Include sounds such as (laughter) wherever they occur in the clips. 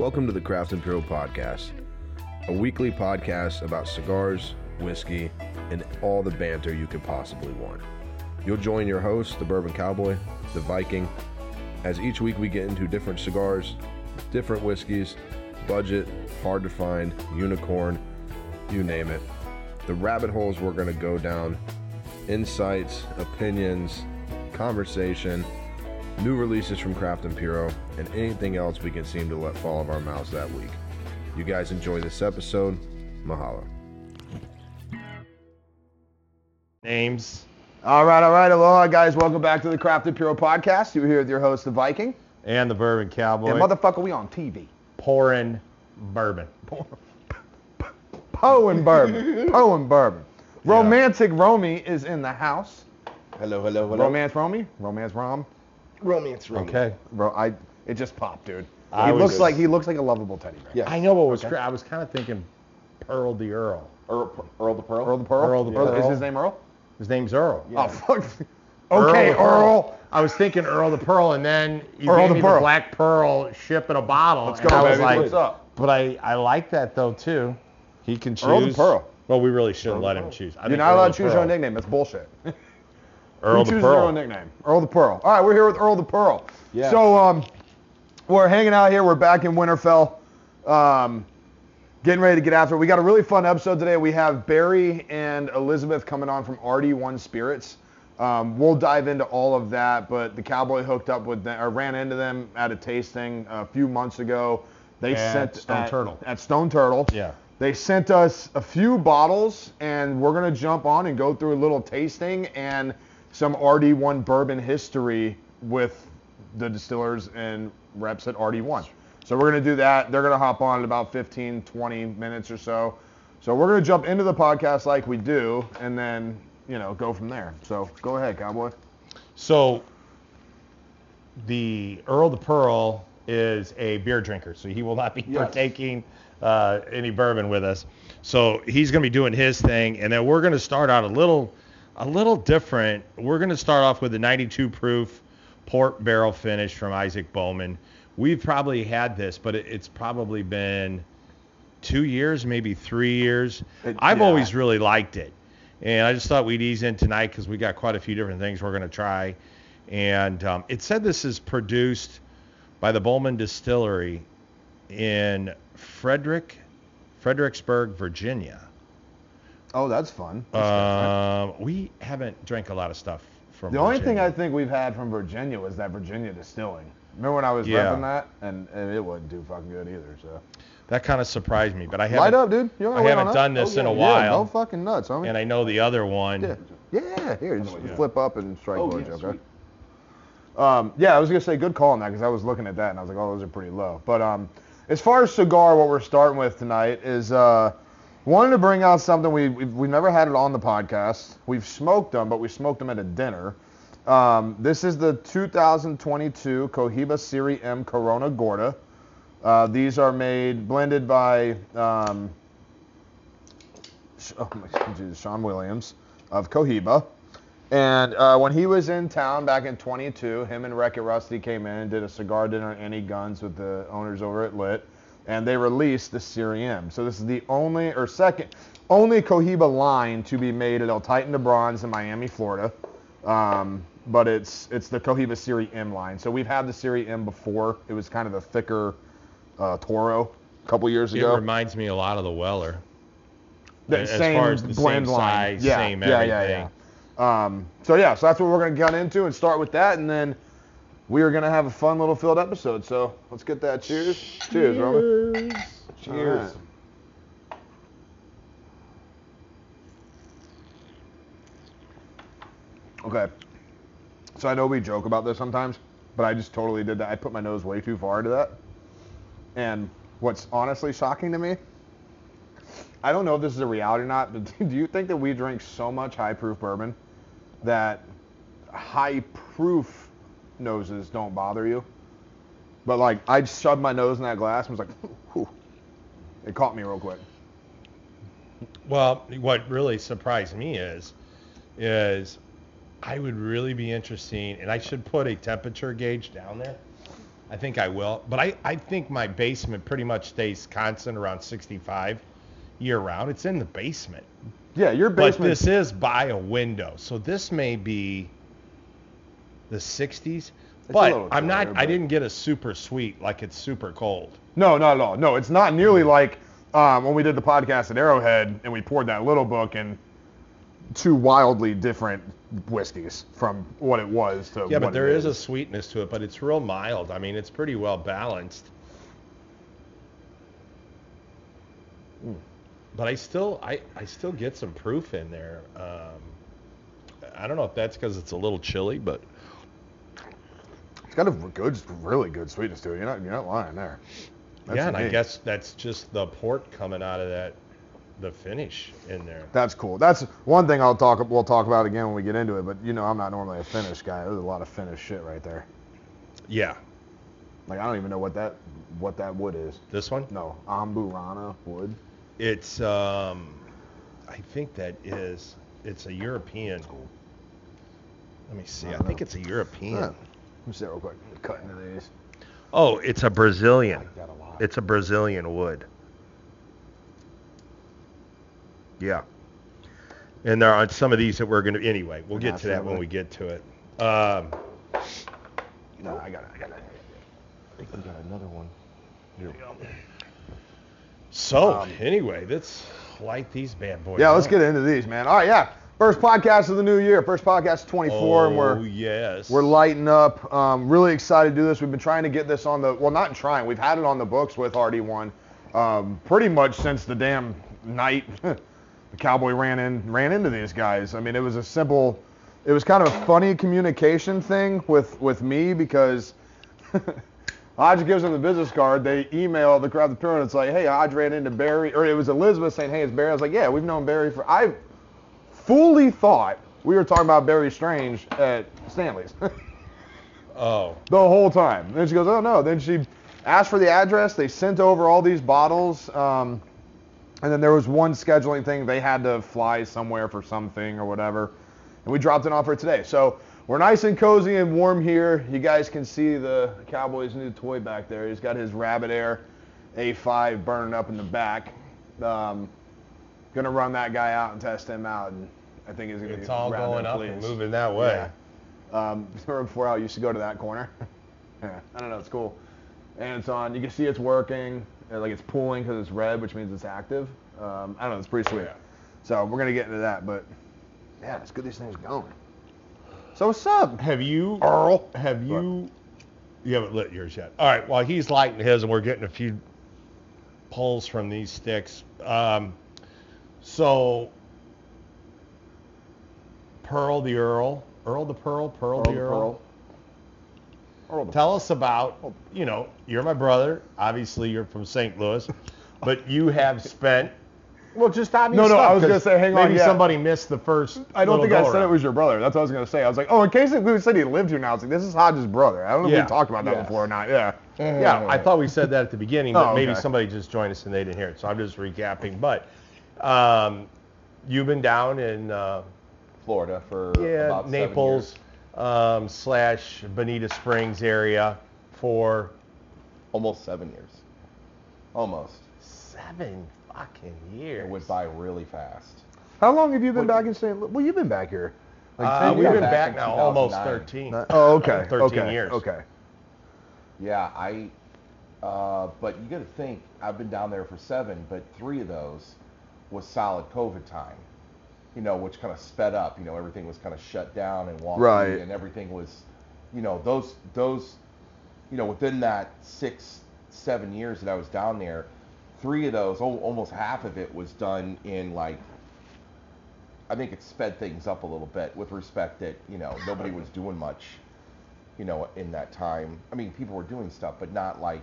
Welcome to the Craft and Puro Podcast, a weekly podcast about cigars, whiskey, and all the banter you could possibly want. You'll join your host, the Bourbon Cowboy, the Viking, as each week we get into different cigars, different whiskeys, budget, hard to find, unicorn, you name it. The rabbit holes we're going to go down, insights, opinions, conversation, new releases from Craft & Puro, and anything else we can seem to let fall of our mouths that week. You guys enjoy this episode. Mahalo. Names All right, all right. Aloha, guys. Welcome back to the Craft & Puro podcast. You're here with your host, the Viking. and the Bourbon Cowboy. And motherfucker, we on TV. pouring bourbon. Poe and bourbon. (laughs) Poe and bourbon. Romantic Romy is in the house. Hello, hello, hello. Romance Romy? Romance Rom? Romance, romance. Okay. Bro, I it just popped, dude. I he was- looks like he looks like a lovable teddy bear. Yeah. I know what was. cra- I was kind of thinking Pearl the Earl. Earl, Earl the Pearl. Earl the Pearl? Earl the Pearl. Is his name Earl? His name's Earl. Oh fuck. (laughs) Okay, the Earl. I was thinking Earl the Pearl, and then you Earl gave the me Pearl. the Black Pearl ship in a bottle. Let's and go, I was baby. like, What's up? But I, I like that though too. He can choose. Earl the Pearl. Well, we really shouldn't let him choose. I You're think not Earl allowed the to choose your Pearl. own nickname. That's bullshit. (laughs) Earl the Pearl. own nickname? Earl the Pearl. All right, we're here with Earl the Pearl. Yeah. So um, we're hanging out here. We're back in Winterfell, um, getting ready to get after it. We got a really fun episode today. We have Barry and Elizabeth coming on from RD1 Spirits. Um, we'll dive into all of that, but the cowboy hooked up with them, or ran into them at a tasting a few months ago. They At sent Stone at, Turtle. at Stone Turtle. Yeah. They sent us a few bottles, and we're gonna jump on and go through a little tasting and some RD1 bourbon history with the distillers and reps at RD1. So we're gonna do that. They're gonna hop on in about 15, 20 minutes or so. So we're gonna jump into the podcast like we do, and then you know go from there. So go ahead, cowboy. So the Earl the Pearl is a beer drinker, so he will not be partaking uh, any bourbon with us. So he's going to be doing his thing, and then we're going to start out a little, a little different. We're going to start off with the 92 proof port barrel finish from Isaac Bowman. We've probably had this, but it, it's probably been two years, maybe three years. It- I've yeah. always really liked it. And I just thought we'd ease in tonight because we got quite a few different things we're going to try. And um, it said this is produced by the Bowman Distillery in Frederick, Fredericksburg, Virginia. Oh, that's fun. Um, we haven't drank a lot of stuff from the only thing I think we've had from Virginia was that Virginia distilling. Remember when I was Yeah. repping that, and, and it wouldn't do fucking good either. So. that kind of surprised me, but I haven't, Light up, dude. You I wanna wait haven't done that? this Oh, in a yeah. while. Yeah, no fucking nuts, homie. and I know the other one. yeah, yeah. Here, just Yeah. flip up and strike Oh, large, yeah, okay? Um, yeah, I was gonna say good call on that because I was looking at that and I was like, oh, those are pretty low. But um, as far as cigar, what we're starting with tonight is uh, wanted to bring out something we we've, we've never had it on the podcast. We've smoked them, but we smoked them at a dinner. Um, this is the 2022 Cohiba Serie M Corona Gorda. Uh, these are made blended by um, oh my Sean Williams of Cohiba. And uh, when he was in town back in 22, him and Wreck It Rusty came in and did a cigar dinner at Any Guns with the owners over at Lit, and they released the Serie M. So this is the only or second only Cohiba line to be made at El Titan de Bronze in Miami, Florida. Um, but it's it's the Cohiba Serie M line. So we've had the Serie M before. It was kind of a thicker uh, Toro a couple years ago. It reminds me a lot of the Weller. The as same far as the blend same line. size, yeah, same yeah, everything. Yeah, yeah, Um, so yeah, so that's what we're gonna get into and start with that, and then we are gonna have a fun little filled episode. So let's get that. Cheers. Cheers, Roman. Cheers. Okay. So I know we joke about this sometimes, but I just totally did that. I put my nose way too far into that. And what's honestly shocking to me, I don't know if this is a reality or not, but (laughs) do you think that we drink so much high proof bourbon that high proof noses don't bother you? But like, I shoved my nose in that glass and was like, (laughs) whew. It caught me real quick. Well, what really surprised me is, is I would really be interesting, and I should put a temperature gauge down there. I think I will. But I, I think my basement pretty much stays constant around 65 year round. It's in the basement. Yeah, your basement. But this is by a window. So this may be the 60s. a But I'm not, cooler, I didn't get a super sweet like it's super cold. No, not at all. No, it's not nearly like um, when we did the podcast at Arrowhead and we poured that little book and two wildly different whiskeys from what it was to Yeah, but there it is a sweetness to it, but it's real mild. I mean, it's pretty well balanced. Hmm. But I still, I, I still get some proof in there. Um, I don't know if that's because it's a little chilly, but It's got a good, really good sweetness to it. You're not, you're not lying there. That's yeah, and I guess that's just the port coming out of that, the finish in there. That's cool. That's one thing I'll talk. We'll talk about again when we get into it. But you know, I'm not normally a finish guy. There's a lot of finish shit right there. Yeah, Like I don't even know what that what that wood is. this one. No, Amburana wood. It's, um, I think that is, it's a European. Let me see. I don't think know. it's a European. Yeah. Let me see real quick. Cut into these. Oh, it's a Brazilian. Got a lot. It's a Brazilian wood. Yeah. And there are some of these that we're going to, anyway, we'll get to that when we get to it. Um, No, I got it. I got it. I think we got another one. Here. so, Um, anyway, let's light these bad boys Yeah, let's up. get into these, man. All right, yeah. First podcast of the new year. First podcast of 24, and Oh, we're yes. we're lighting up. Um, really excited to do this. We've been trying to get this on the well, not trying. We've had it on the books with RD1 um, pretty much since the damn night (laughs) the cowboy ran in ran into these guys. I mean, it was a simple. It was kind of a funny communication thing with with me because. (laughs) Hodge gives them the business card. They email the crowd the pyramid. It's like, hey, Hodge ran into Barry, or it was Elizabeth saying, hey, it's Barry. I was like, yeah, we've known Barry for. I fully thought we were talking about Barry Strange at Stanley's (laughs) oh, the whole time. Then she goes, oh no. Then she asked for the address. They sent over all these bottles. Um, and then there was one scheduling thing. They had to fly somewhere for something or whatever. And we dropped it off for today. So we're nice and cozy and warm here. You guys can see the Cowboys' new toy back there. He's got his Rabbit Air A5 burning up in the back. Um, gonna run that guy out and test him out. And I think he's gonna it's be all rather going up and moving that way. Yeah. Um, remember before I used to go to that corner? (laughs) yeah, I don't know, it's cool. And it's on, you can see it's working, uh, like it's pulling because it's red, which means it's active. Um, I don't know, it's pretty sweet. Yeah. So we're going to get into that, but yeah, let's get these things going. So what's up? Have you, Earl? have you, you haven't lit yours yet. All right, while he's lighting his and we're getting a few pulls from these sticks. Um, so, Pearl the Earl, Earl the Pearl, Pearl, the Earl. Earl the- Tell us about, you know, you're my brother. Obviously, you're from St. Louis, (laughs) but you have spent. Well, just obvious No, no, stuff, I was gonna say, hang maybe Maybe yeah. somebody missed the first. I don't think I said it was your brother. That's what I was going to say. I was like, oh, in case we said he lived here now, it's like, this is Hodge's brother. I don't know if we talked about that Yes. before or not. Yeah. Yeah, I thought we said that at the beginning, but Oh, maybe somebody just joined us and they didn't hear it. So I'm just recapping. But um, you've been down in uh, Florida for yeah about seven Naples years. um, slash Bonita Springs area for almost seven years, almost. seven fucking years. It went by really fast. How long have you been What- back in St. Louis? Well, you've been back here. Uh, we've been back back now almost 2009. 13. Oh, okay. 13 okay. years. Okay. Yeah, I. Uh, but you got to think, I've been down there for seven, but three of those was solid COVID time. You know, which kind of sped up. You know, everything was kind of shut down and wonky, Right. and everything was, you know, those those, you know, within that six seven years that I was down there, three of those, almost half of it was done in like. I think it sped things up a little bit with respect that you know nobody was doing much you know, in that time. I mean, people were doing stuff, but not like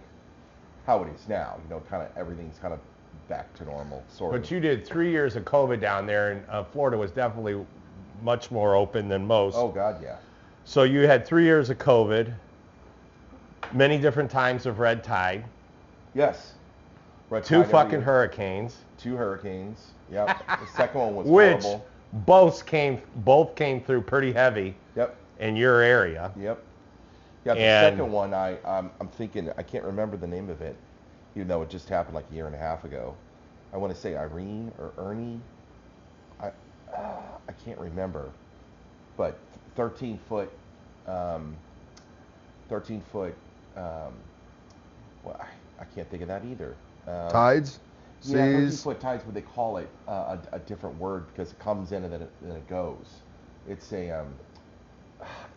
how it is now. You know, kind of everything's kind of back to normal, sort But of. you did three years of COVID down there, and uh, Florida was definitely much more open than most. oh God, yeah. So you had three years of COVID, many different times of red tide, Yes. Red two tide fucking hurricanes, Two hurricanes. Yep. (laughs) the second one was which horrible. both came both came through pretty heavy Yep. in your area. Yep. Yeah, the And- second one, I I'm, I'm thinking I can't remember the name of it, even though it just happened like a year and a half ago. I want to say Irene or Ernie. I I can't remember, but 13 foot, um, 13 foot. Um, well, I, I can't think of that either. Um, Tides, Yeah, 13 seas. foot tides, but they call it uh, a, a different word because it comes in and then it, then it goes. It's a um,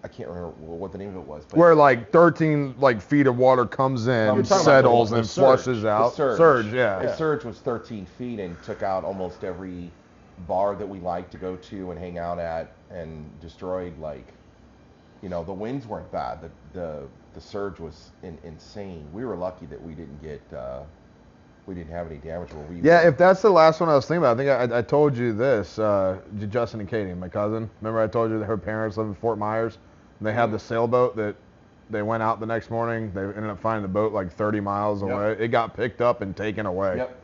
I can't remember what the name of it was, but Where like 13 like feet of water comes in, You're talking about settles, and surge. flushes The out. surge. yeah. The surge was 13 feet and took out almost every bar that we like to go to and hang out at, and destroyed like, you know, the winds weren't bad. The the the surge was in, insane. We were lucky that we didn't get uh, we didn't have any damage where we. Yeah, were. if that's the last one I was thinking about, I think I, I told you this. Uh, Justin and Katie, my cousin. Remember I told you that her parents live in Fort Myers, they had the sailboat that they went out the next morning. They ended up finding the boat like 30 miles Yep. away. It got picked up and taken away, Yep.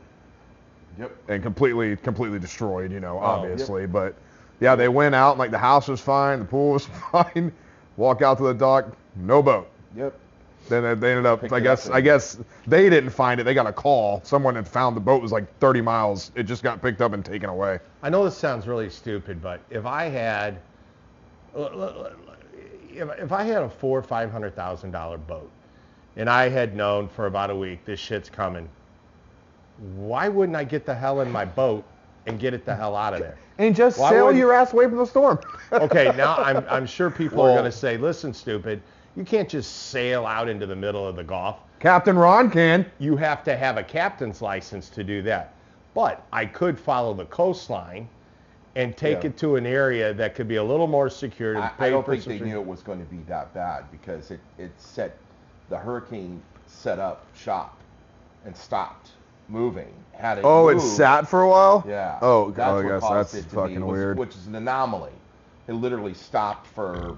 Yep. and completely, completely destroyed. You know, Oh, obviously, but yeah, they went out. and, Like the house was fine, the pool was (laughs) fine. Walk out to the dock, no boat. Yep. Then they- they ended up. Picked I guess. up I guess they didn't find it. They got a call. Someone had found the boat was like 30 miles. It just got picked up and taken away. I know this sounds really stupid, but if I had, if, if I had a four or five hundred thousand dollar boat, and I had known for about a week this shit's coming, why wouldn't I get the hell in my boat and get it the hell out of there? And just Why sail would- your ass away from the storm. (laughs) Okay, now I'm, I'm sure people are going to say, listen, stupid, you can't just sail out into the middle of the Gulf. Captain Ron can. You have to have a captain's license to do that. But I could follow the coastline and take Yeah. it to an area that could be a little more secure. I, pay I don't for think they knew it was going to be that bad because it, it set the hurricane set up shop and stopped moving. Had it Oh, it sat for a while. Yeah. Oh, that's oh, I guess that's it fucking be, was- weird. Which is an anomaly. It literally stopped for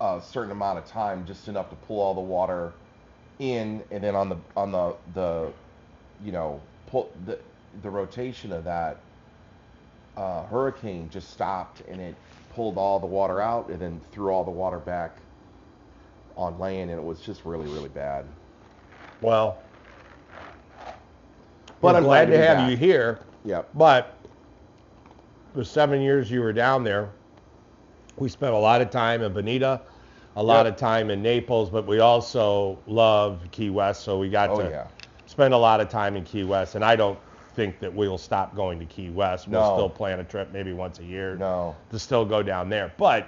a certain amount of time, just enough to pull all the water in, and then on the on the the you know pull the the rotation of that uh, hurricane just stopped and it pulled all the water out and then threw all the water back on land, and it was just really really bad. Well, But I'm glad glad to have back. you here. Yep. But the seven years you were down there, we spent a lot of time in Bonita, a lot Yep. of time in Naples, but we also loved Key West, so we got Oh to yeah. spend a lot of time in Key West. And I don't think that we'll stop going to Key West. We'll No. still plan a trip maybe once a year No. to still go down there. But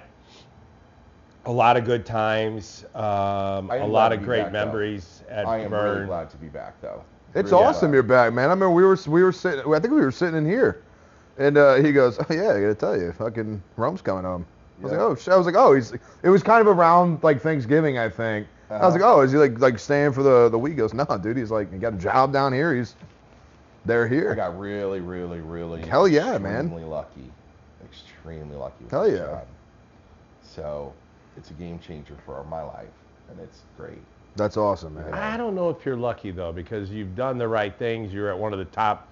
a lot of good times, um, I a am lot of great back, though. memories at I am Vern. really glad to be back though. It's Really awesome glad. you're back, man. I mean, we were we were sitting. I think we were sitting in here, and uh, he goes, "Oh yeah, I gotta tell you, fucking Rome's coming home." I was Yeah. like, "Oh," shit." I was like, "Oh, he's." It was kind of around like Thanksgiving, I think. I was Uh-huh. like, "Oh, is he like like staying for the the week?" He goes, "No, dude. He's like, he got a job down here. He's they're here. I got really, really, really Hell yeah, man. extremely lucky. Extremely lucky. with Hell this yeah. job. So it's a game changer for my life, and it's great. That's awesome, man. I don't know if you're lucky though, because you've done the right things. You're at one of the top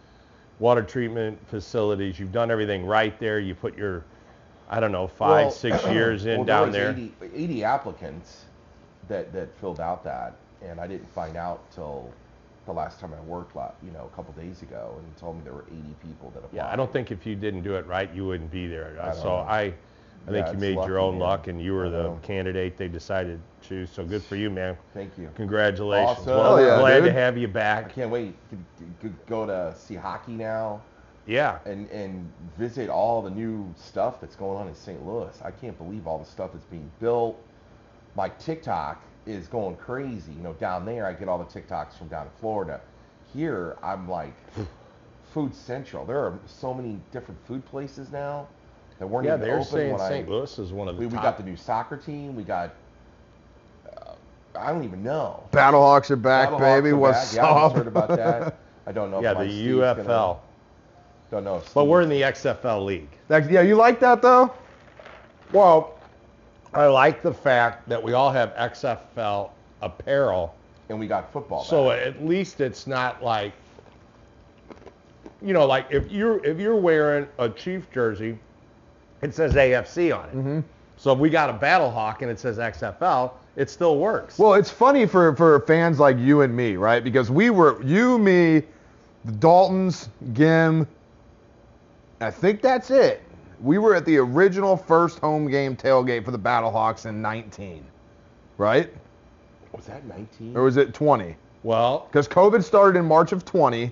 water treatment facilities. You've done everything right there. You put your, I don't know, five, Well, six (clears throat) years in well, down there. there. was 80, 80 applicants that, that filled out that, and I didn't find out till the last time I worked, la- you know, a couple days ago, and told me there were 80 people that applied. Yeah, I don't think if you didn't do it right, you wouldn't be there. I so know. I, I think you it's made your own man. luck, and you were I the know. candidate they decided to choose. So good for you, man. Thank you. Congratulations. Awesome. Well, Hell yeah, glad to have you back. I back. can't wait to, to go to see hockey now. Yeah. and and visit all the new stuff that's going on in St. Louis. I can't believe all the stuff that's being built. My TikTok is going crazy. You know, down there I get all the TikToks from down in Florida. Here I'm like (sighs) food central. There are so many different food places now that weren't Yeah, even they're open saying when I- St. Louis is one of the We, we got the new soccer team. We got uh, I don't even know. Battlehawks are back, Battlehawks baby. are What's back. Yeah, I up? heard about that. I don't know. (laughs) yeah, if the Steve's UFL. Gonna, don't know. If But we're in the XFL league. Like, yeah, you like that though? Well, I like the fact that we all have XFL apparel, and we got football. so back. at least it's not like, you know, like if you're if you're wearing a Chief jersey, it says AFC on it. Mm-hmm. So if we got a Battle Hawk and it says XFL, it still works. Well, it's funny for, for fans like you and me, right? Because we were you, me, the Daltons, Gim. I think that's it. We were at the original first home game tailgate for the Battlehawks in 19, right? Was that 19? Or was it 20? well, Because COVID started in March of 20,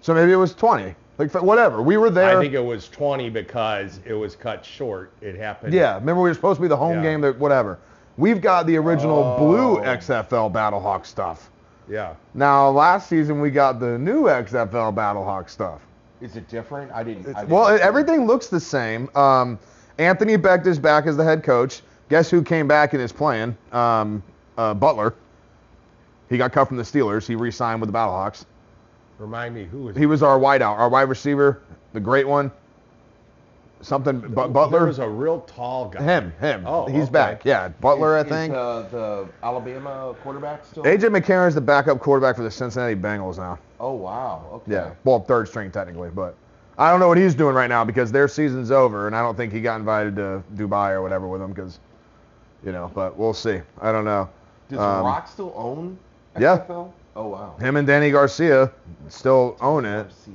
so maybe it was 20. Like whatever. We were there. I think it was 20 because it was cut short. It happened. Yeah, remember we were supposed to be the home Yeah. game, that whatever. We've got the original oh. blue Oh. XFL Battlehawk stuff. Yeah. Now, last season we got the new XFL Battlehawk stuff. Is it different? I didn't. I didn't Well, see it, it. everything looks the same. Um, Anthony Becht is back as the head coach. Guess who came back and is playing? Um, uh, Butler. He got cut from the Steelers. He re-signed with the Battlehawks. Remind me who was He was our wideout, our wide receiver, the great one. Something, Bu- There Butler. was a real tall guy. him, him. Oh, he's okay. back. Yeah, Butler, Is- I think. Is uh, the Alabama quarterback still? AJ McCarron is the backup quarterback for the Cincinnati Bengals now. Oh wow. Okay. Yeah, well, third string technically, but I don't know what he's doing right now because their season's over, and I don't think he got invited to Dubai or whatever with them because, you know. But we'll see. I don't know. Does Um, Rock still own yeah. Oh wow. Him and Dany Garcia still own it. Garcia.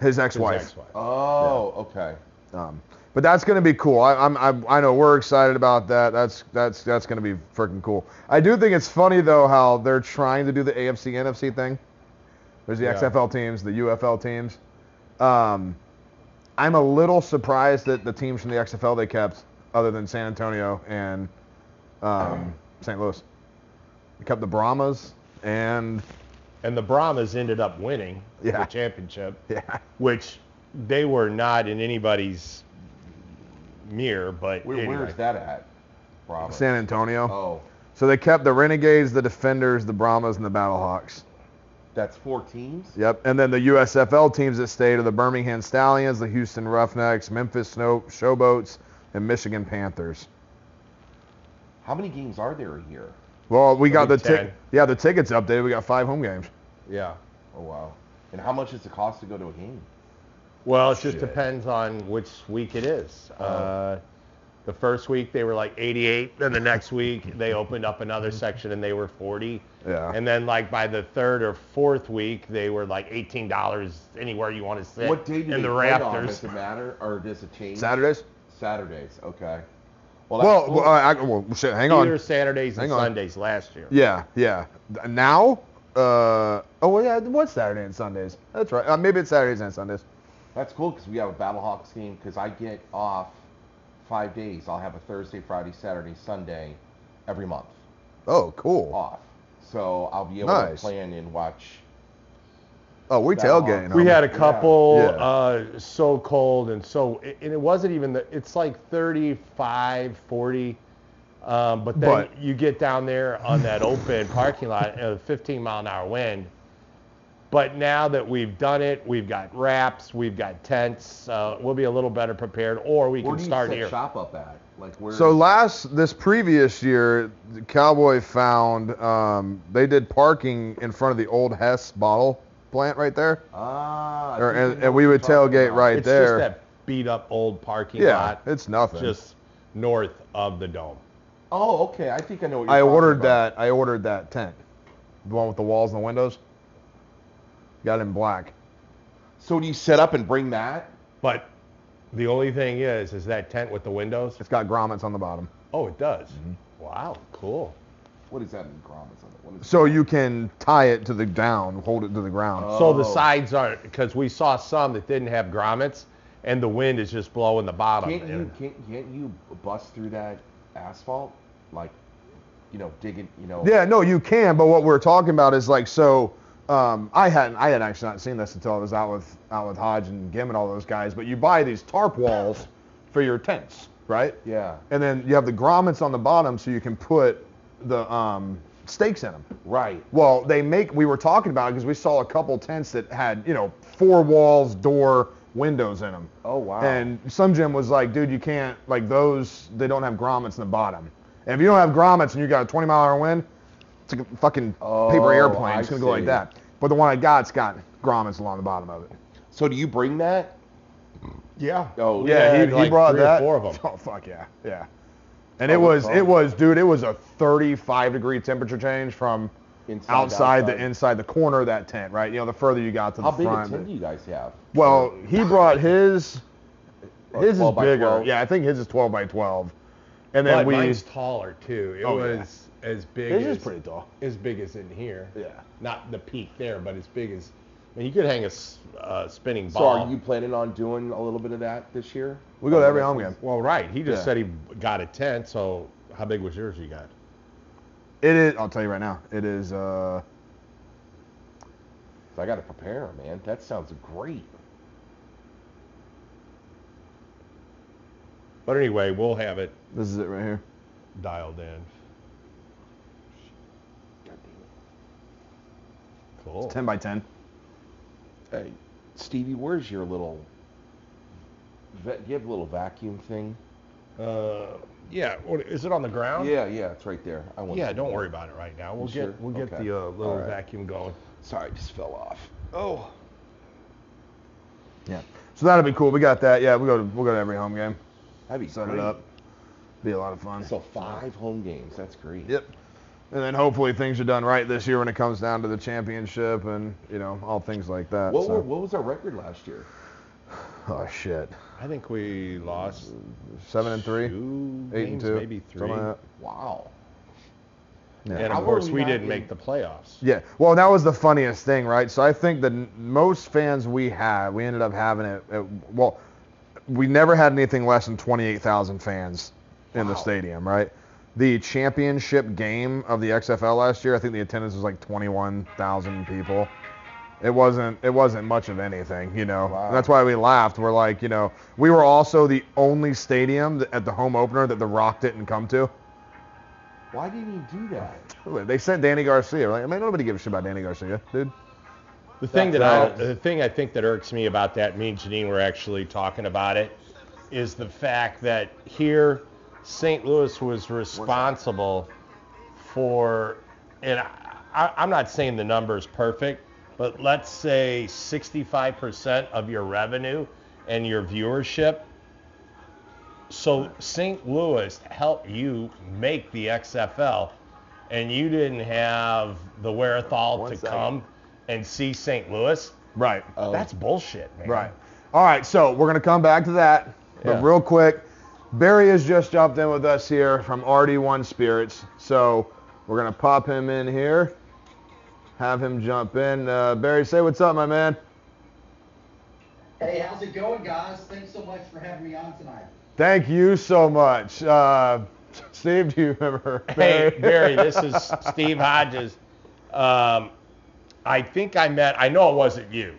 His His ex-wife. ex-wife. Oh, okay. Um, but that's going to be cool. I, I'm, I, I know we're excited about that. That's that's that's going to be freaking cool. I do think it's funny though how they're trying to do the AFC NFC thing. There's the Yeah. XFL teams, the UFL teams. Um, I'm a little surprised that the teams from the XFL they kept, other than San Antonio and um, St. Louis, they kept the Brahmas and And the Brahmas ended up winning Yeah. the championship, (laughs) yeah, which they were not in anybody's mirror, but Where, anyway. Where's that at? Bravo. San Antonio. Oh, So they kept the Renegades, the Defenders, the Brahmas, and the Battlehawks. that's four teams. Yep. And then the USFL teams that stayed are the Birmingham Stallions, the Houston Roughnecks, Memphis Snow Showboats, and Michigan Panthers. How many games are there a year? Well, we got the Maybe 10. Yeah, the tickets updated. We got five home games. yeah. Oh wow. And how much does it cost to go to a game? Well, it just Shit. depends on which week it is. Oh. Uh, the first week they were like 88, then the next week they opened up another section and they were 40. Yeah. And then like by the third or fourth week they were like $18 anywhere you want to sit What day do in they the play on? rafters. Does it matter, or does it change? Saturdays. Saturdays. Okay. Well, that's Well, cool. well, I, well, shit. Hang Either on. Saturdays and Hang on. Sundays last year. Yeah, yeah. Now. Uh, oh well, yeah. What's Saturday and Sundays? That's right. Uh, maybe it's Saturdays and Sundays. That's cool because we have a Battlehawks game because I get off five days. I'll have a Thursday, Friday, Saturday, Sunday every month Oh, cool. off. So I'll be able Nice. to plan and watch. Oh, we Battlehawks. tailgating. We had a couple Yeah. uh, so cold and so, and it wasn't even the, it's like 35, 40. Um, but then But- you get down there on that open parking lot, a 15 mile an hour wind. But now that we've done it, we've got wraps, we've got tents. Uh, we'll be a little better prepared, or we Where can do you start set here. shop up at? Like where? So last this previous year, the Cowboy found um, they did parking in front of the old Hess bottle plant right there. Ah. I Or- think and- know and we would tailgate about. right it's there. just that beat up old parking Yeah, lot, it's nothing. just north of the dome. Oh, okay. I think I know what you're I ordered about. that. I ordered that tent, the one with the walls and the windows. Got it in black. So do you set up and bring that? But the only thing is, is that tent with the windows. It's got grommets on the bottom, Oh, it does. Mm-hmm. Wow, cool. What does that mean, grommets on it? What is so you can tie it to the down, hold it to the ground. So the Oh. sides aren't because we saw some that didn't have grommets, and the wind is just blowing the bottom. Can't you And- can't, can't you bust through that asphalt, like, you know, digging, you know? Yeah, no, you can. But what we're talking about is like so. Um, I hadn't, I had actually not seen this until I was out with out with Hodge and Gim and all those guys. But you buy these tarp walls for your tents, right? Yeah. And then you have the grommets on the bottom, so you can put the um, stakes in them. Right. Well, they make. We were talking about it because we saw a couple tents that had, you know, four walls, door, windows in them. Oh wow. And some gym was like, dude, you can't like those. They don't have grommets in the bottom. And if you don't have grommets and you got a 20 mile an hour wind, Oh, it's like a fucking Oh, paper airplane. I It's gonna go like that. But the one I got, it's got grommets along the bottom of it. so do you bring that? yeah. Oh We Yeah, had he, like he brought three or that. four of 'em. (laughs) Oh fuck yeah, yeah. And Oh, it was it was dude, it was a 35 degree temperature change from Inside to outside the inside the corner of that tent, right? You know, the further you got to How the big a front. tent do you guys have? Well, he brought his his is bigger. Yeah, I think his is 12 by 12. And then But we mine's taller too. It Oh, yeah. Was as big his as is pretty tall. as big as in here. Yeah. Not the peak there, but as big as. I mean, you could hang a s- uh, spinning So ball. are you planning on doing a little bit of that this year? We go to every home game. Well, right. He just Yeah. said he got a tent. So how big was yours? You got? It is I'll tell you right now. It is uh I got to prepare, man. That sounds great. But anyway, we'll have it this is it right here. dialed in. Cool. 10 by 10. Hey, Stevie, where's your little? Va- you have a little vacuum thing? Uh, yeah. What, is it on the ground? Yeah, yeah, it's right there. I want. Yeah. Don't worry about it right now. We'll You get sure? we'll get Okay. the uh, little All right. vacuum going. Sorry, it just fell off. Oh. Yeah. So that'll be cool. We got that. Yeah, we go to we'll go to every home game. That'd be Set great. it up. Be a lot of fun. So five home games. That's great. Yep. And then hopefully things are done right this year when it comes down to the championship and you know all things like that. What, so. were, what was our record last year? Oh shit. I think we lost Seven and three, two eight and two, maybe three. like Wow. that. And of were course, we we didn't make the playoffs. Yeah. Well, that was the funniest thing, right? So I think that n- most fans we had, we ended up having it. At, well, we never had anything less than 28,000 fans in the stadium, right? The championship game of the XFL last year, I think the attendance was like 21,000 people. It wasn't. It wasn't much of anything, you know. Wow. And that's why we laughed. We're like, you know, we were also the only stadium that, at the home opener that The Rock didn't come to. Why didn't he do that? They sent Dany Garcia. Like, I mean, nobody gives a shit about Dany Garcia, dude. The thing that I, That's- the thing I think that irks me about that, me and Janine were actually talking about it, is the fact that here, St. Louis was responsible for, and I, I'm not saying the number is perfect, but let's say 65% of your revenue and your viewership. So St. Louis helped you make the XFL, and you didn't have the wherewithal One to second. come and see St. Louis. Right. Oh. That's bullshit, man. Right. All right, so we're going to come back to that. But Yeah. real quick, Barry has just jumped in with us here from RD1 Spirits. So we're going to pop him in here, have him jump in. Uh, Barry, say what's up, my man. Hey, how's it going, guys? Thanks so much for having me on tonight. Thank you so much. Uh, Steve, do you remember (laughs) Hey, Barry? Barry, this is Steve Hodges. Um, I think I met, I know it wasn't you.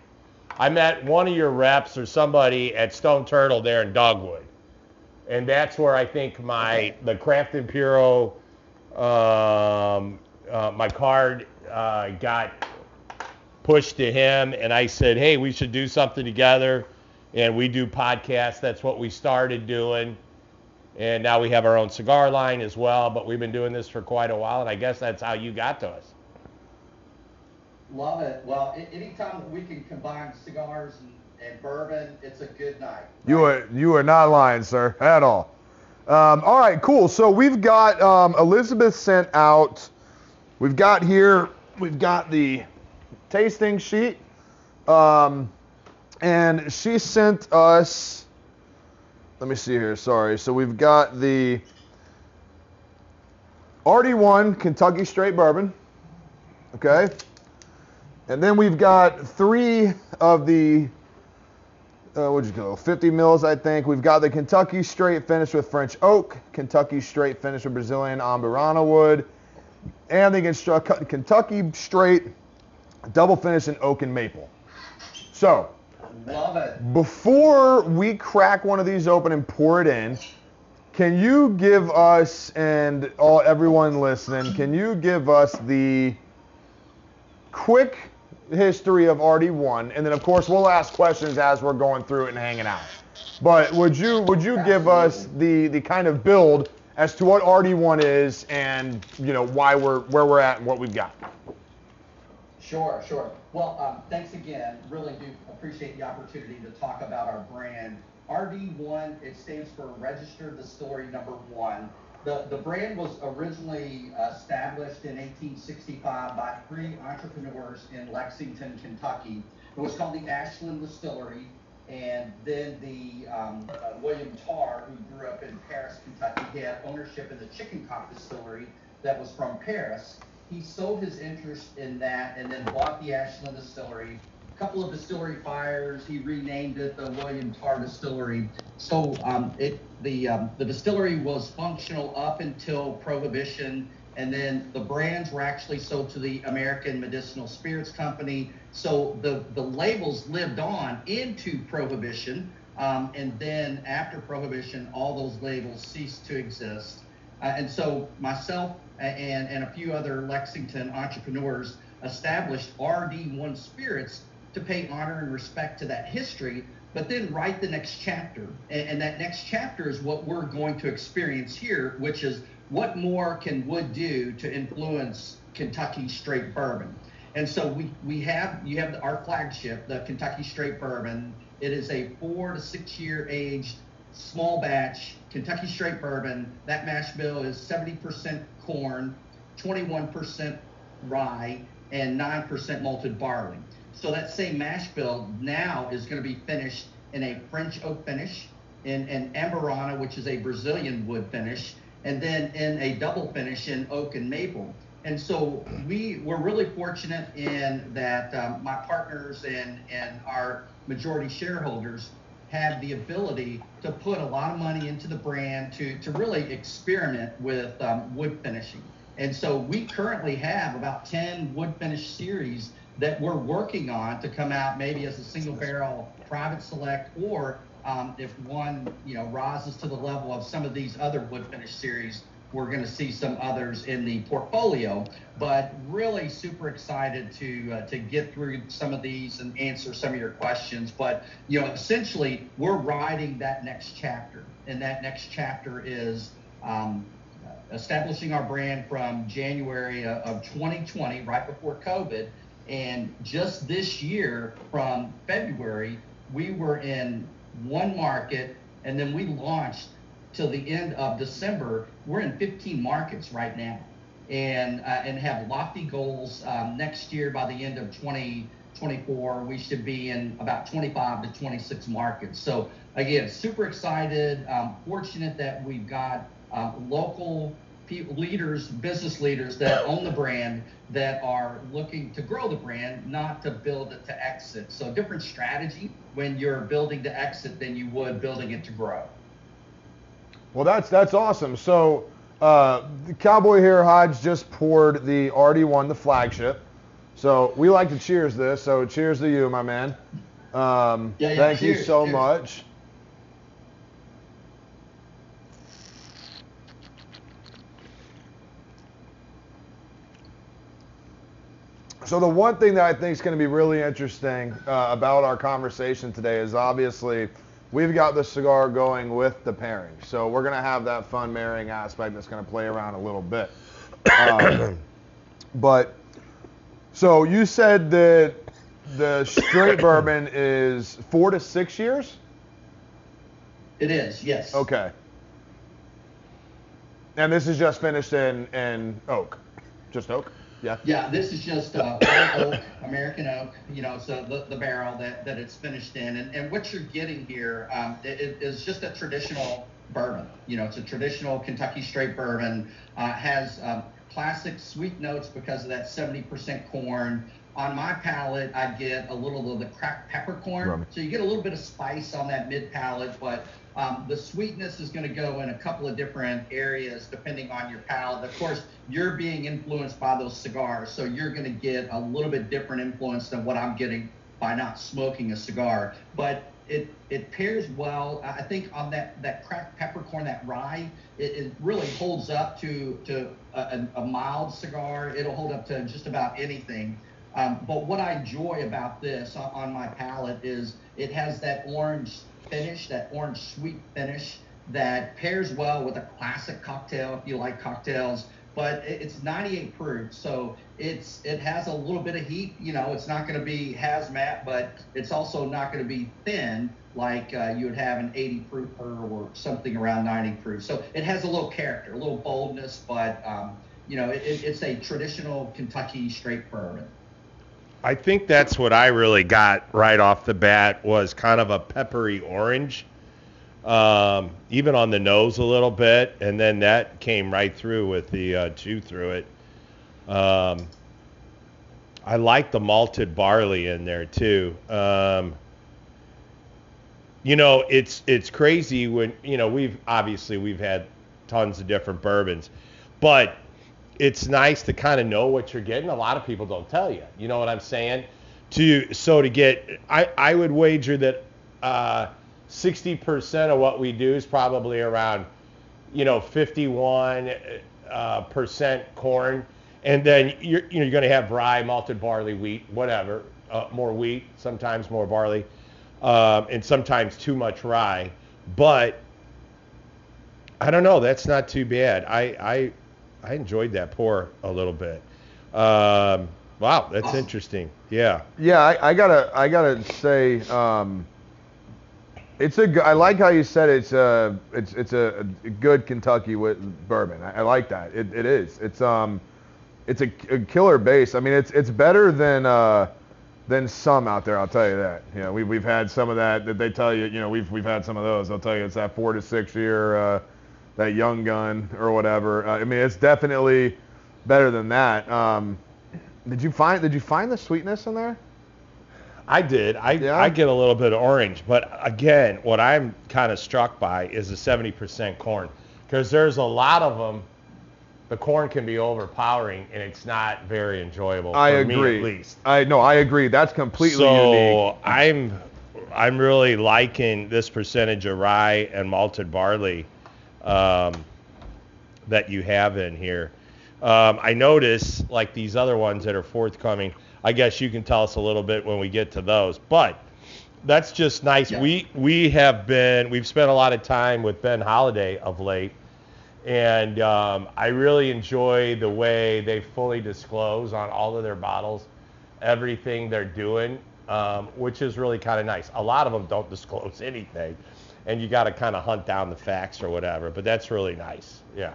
I met one of your reps or somebody at Stone Turtle there in Dogwood. And that's where I think my, the Craft & Puro, um, uh, my card uh, got pushed to him. And I said, hey, we should do something together. And we do podcasts. That's what we started doing. And now we have our own cigar line as well, but we've been doing this for quite a while, and I guess that's how you got to us. Love it. Well, anytime we can combine cigars and, and bourbon, it's a good night. You are you are not lying, sir, at all. Um, all right, cool. So we've got um, Elizabeth sent out. We've got here. We've got the tasting sheet, um, and she sent us. Let me see here. Sorry. So we've got the RD1 Kentucky Straight Bourbon. Okay. And then we've got three of the uh, what'd you go? 50 mils, I think. We've got the Kentucky straight finished with French oak, Kentucky straight finished with Brazilian Amburana wood, and the Kentucky straight double finish in oak and maple. So, Love it. before we crack one of these open and pour it in, can you give us and all everyone listening, can you give us the quick history of RD1, and then of course we'll ask questions as we're going through it and hanging out. But would you would you give us the the kind of build as to what RD1 is and you know why we're where we're at and what we've got? Sure, sure. Well, um, thanks again. Really do appreciate the opportunity to talk about our brand. RD1, it stands for Registered Distillery Number One. The, the brand was originally established in 1865 by three entrepreneurs in Lexington, Kentucky. It was called the Ashland Distillery. And then the um, uh, William Tarr, who grew up in Paris, Kentucky, he had ownership in the Chicken Cock Distillery that was from Paris. He sold his interest in that and then bought the Ashland Distillery. Couple of distillery fires, he renamed it the William Tarr Distillery. So um, it the um, the distillery was functional up until Prohibition, and then the brands were actually sold to the American Medicinal Spirits Company. So the the labels lived on into Prohibition, um, and then after Prohibition, all those labels ceased to exist. Uh, and so myself and, and a few other Lexington entrepreneurs established RD1 Spirits to pay honor and respect to that history, but then write the next chapter. And, and that next chapter is what we're going to experience here, which is what more can wood do to influence Kentucky straight bourbon? And so we, we have you have our flagship, the Kentucky Straight Bourbon. It is a four to six year aged small batch Kentucky Straight Bourbon. That mash bill is 70% corn, 21% rye, and 9% malted barley. So that same mash bill now is going to be finished in a French oak finish, in an Amburana, which is a Brazilian wood finish, and then in a double finish in oak and maple. And so we were really fortunate in that um, my partners and, and our majority shareholders had the ability to put a lot of money into the brand to, to really experiment with um, wood finishing. And so we currently have about 10 wood finish series that we're working on to come out maybe as a single barrel private select or um, if one you know rises to the level of some of these other wood finish series we're going to see some others in the portfolio. But really super excited to uh, to get through some of these and answer some of your questions. But you know essentially we're writing that next chapter. And that next chapter is um, establishing our brand from january of 2020 right before covid and just this year, from February, we were in one market, and then we launched till the end of December. We're in 15 markets right now, and uh, and have lofty goals. Um, next year, by the end of 2024, we should be in about 25 to 26 markets. So again, super excited. Um, fortunate that we've got um, local leaders, business leaders that own the brand that are looking to grow the brand, not to build it to exit. So different strategy when you're building to exit than you would building it to grow. Well, that's that's awesome. So uh, the Cowboy here, Hodge just poured the RD1, the flagship. So we like to cheers this. So cheers to you, my man. Um, yeah, yeah, thank cheers, you so cheers. much. So the one thing that I think is going to be really interesting uh, about our conversation today is obviously we've got the cigar going with the pairing. So we're going to have that fun marrying aspect that's going to play around a little bit. Um, (coughs) but so you said that the straight (coughs) bourbon is four to six years. It is, yes. Okay. And this is just finished in in oak, just oak. Yeah. Yeah, this is just uh, oak, American oak, you know, so the, the barrel that, that it's finished in. And, and what you're getting here um, it, it is just a traditional bourbon. You know, it's a traditional Kentucky straight bourbon. Uh, has um, classic sweet notes because of that 70% corn. On my palate, I get a little of the cracked peppercorn. So you get a little bit of spice on that mid palate, but um, the sweetness is going to go in a couple of different areas depending on your palate. Of course, you're being influenced by those cigars, so you're going to get a little bit different influence than what I'm getting by not smoking a cigar. But it it pairs well. I think on that that cracked peppercorn, that rye, it, it really holds up to to a, a mild cigar. It'll hold up to just about anything. Um, but what I enjoy about this on, on my palate is it has that orange finish, that orange sweet finish that pairs well with a classic cocktail if you like cocktails. but it- it's 98 proof, so it's it has a little bit of heat. You know, it's not going to be hazmat, but it's also not going to be thin like uh, you would have an 80 proof or something around 90 proof. So it has a little character, a little boldness, but um, you know, it, it's a traditional Kentucky straight bourbon. I think that's what I really got right off the bat was kind of a peppery orange, um, even on the nose a little bit, and then that came right through with the uh, chew through it. Um, I like the malted barley in there too. Um, you know, it's it's crazy when you know we've obviously we've had tons of different bourbons, but it's nice to kind of know what you're getting. A lot of people don't tell you. You know what I'm saying? To so to get, I I would wager that uh, 60% of what we do is probably around, you know, 51 uh, percent corn, and then you're you know, you're going to have rye, malted barley, wheat, whatever, uh, more wheat, sometimes more barley, um, and sometimes too much rye. But I don't know. That's not too bad. I I I enjoyed that pour a little bit. Um, wow, that's Awesome. interesting. Yeah. Yeah, I, I gotta, I gotta say, um, it's a. I like how you said it's a, it's, it's a, a good Kentucky with bourbon. I, I like that. It, it is. It's um, it's a, a killer base. I mean, it's, it's better than, uh, than some out there. I'll tell you that. You know, we, we've had some of that that they tell you. You know, we've, we've had some of those. I'll tell you, it's that four to six year, uh, that young gun or whatever. Uh, I mean, it's definitely better than that. Um, did you find, did you find the sweetness in there? I did. I, Yeah? I get a little bit of orange, but again, what I'm kind of struck by is the 70% corn, because there's a lot of them. The corn can be overpowering, and it's not very enjoyable. I for agree. Me at least. I no, I agree. That's completely so unique. I'm, I'm really liking this percentage of rye and malted barley um, that you have in here. Um, I notice like these other ones that are forthcoming. I guess you can tell us a little bit when we get to those, but that's just nice. Yeah. We we have been we've spent a lot of time with Ben Holladay of late, and um, I really enjoy the way they fully disclose on all of their bottles everything they're doing, um, which is really kind of nice. A lot of them don't disclose (laughs) anything, and you got to kind of hunt down the facts or whatever. But that's really nice. Yeah.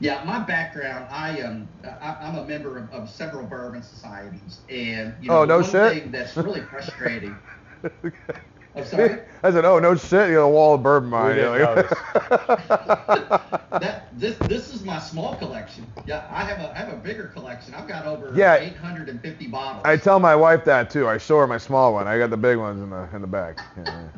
Yeah, my background, I am I, I'm a member of, of several bourbon societies, and you oh, know, Oh, no one shit. thing that's really frustrating. (laughs) I'm sorry. (laughs) I said, oh no shit, you got a wall of bourbon behind oh, We you. (laughs) (laughs) that this this is my small collection. Yeah, I have a I have a bigger collection. I've got over Yeah. 850 bottles. I tell my wife that too. I show her my small one. I got the big ones in the in the back. Yeah.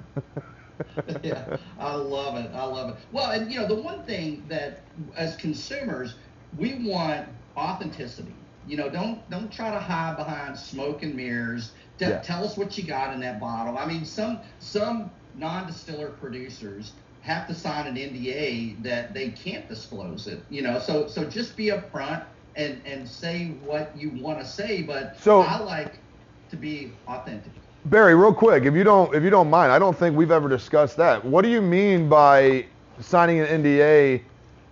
yeah, I love it. I love it. Well, and you know, the one thing that as consumers, we want authenticity. You know, don't don't try to hide behind smoke and mirrors. Yeah. Tell us what you got in that bottle. I mean, some some non-distiller producers have to sign an NDA that they can't disclose it. You know, so so just be upfront and and say what you want to say. But So- I like to be authentic. Barry, real quick, if you don't if you don't mind, I don't think we've ever discussed that. What do you mean by signing an NDA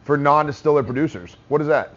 for non-distiller producers? What is that?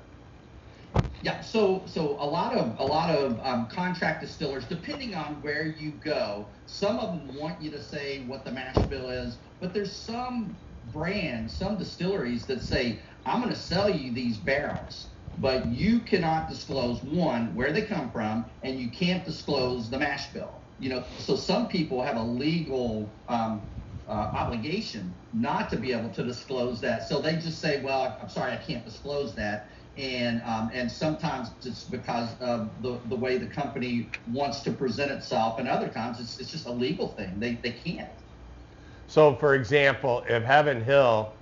Yeah, so so a lot of a lot of um, contract distillers, depending on where you go, some of them want you to say what the mash bill is, but there's some brands, some distilleries that say, I'm going to sell you these barrels, but you cannot disclose one where they come from, and you can't disclose the mash bill. You know, so some people have a legal um, uh, obligation not to be able to disclose that. So they just say, well, I'm sorry, I can't disclose that. And um, and sometimes it's because of the, the way the company wants to present itself, and other times it's, it's just a legal thing. They, they can't. So, for example, if Heaven Hill,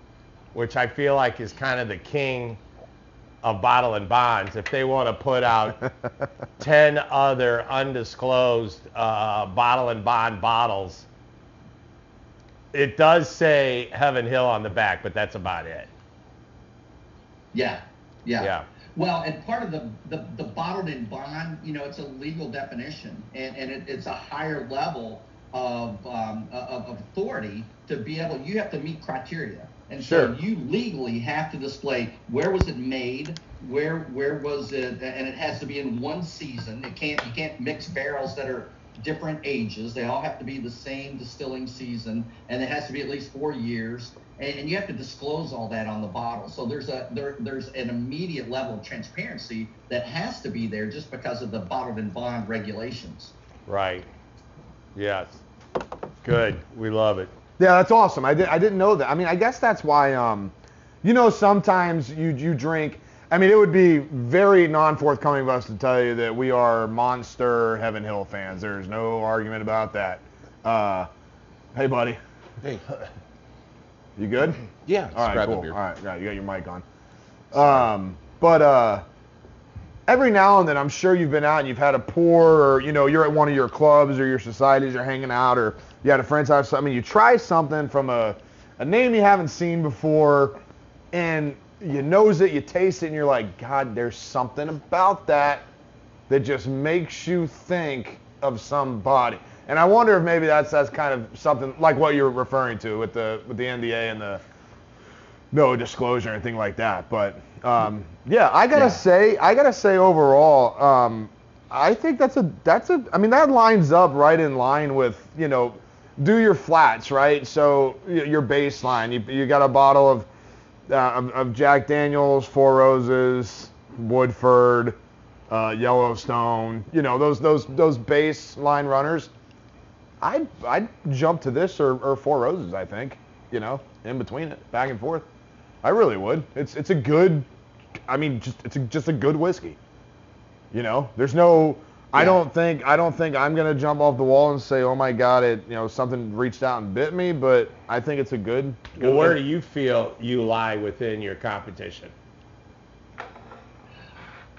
which I feel like is kind of the king of bottle and bonds, if they want to put out (laughs) 10 other undisclosed uh, bottled in bond bottles, it does say Heaven Hill on the back, but that's about it. Yeah, yeah. Yeah. Well, and part of the, the, the bottled in bond, you know, it's a legal definition, and, and it, it's a higher level of, um, of, authority to be able, you have to meet criteria. And Sure. so you legally have to display where was it made, where where was it, and it has to be in one season. It can't you can't mix barrels that are different ages. They all have to be the same distilling season, and it has to be at least four years. And, and you have to disclose all that on the bottle. So there's a there, there's an immediate level of transparency that has to be there just because of the bottled in bond regulations. Right. Yes. Good. We love it. Yeah, that's awesome. I, did, I didn't know that. I mean, I guess that's why, um, you know, sometimes you, you drink. I mean, it would be very non forthcoming of us to tell you that we are Monster Heaven Hill fans. There's no argument about that. Uh, hey, buddy. Hey. (laughs) You good? Yeah. All right, cool. All right, got you got your mic on. Um, but uh, every now and then, I'm sure you've been out and you've had a pour, or you know, you're at one of your clubs or your societies, you're hanging out, or you had a friend's house. I mean, you try something from a a name you haven't seen before, and you nose it, you taste it, and you're like, God, there's something about that that just makes you think of somebody. And I wonder if maybe that's that's kind of something like what you're referring to with the with the NDA and the no disclosure or anything like that. But um, yeah, I gotta Yeah. say, I gotta say overall, um, I think that's a that's a. I mean, that lines up right in line with you know, do your flats right. So your baseline, you you got a bottle of uh, of, of Jack Daniels, Four Roses, Woodford, uh, Yellowstone. You know those those those baseline runners. I'd I'd jump to this or, or Four Roses. I think you know in between it, back and forth. I really would. It's it's a good. I mean, just it's a, just a good whiskey. You know, there's no. I don't think I don't think I'm gonna jump off the wall and say, oh my God, it you know something reached out and bit me. But I think it's a good. good Well, where do you feel you lie within your competition?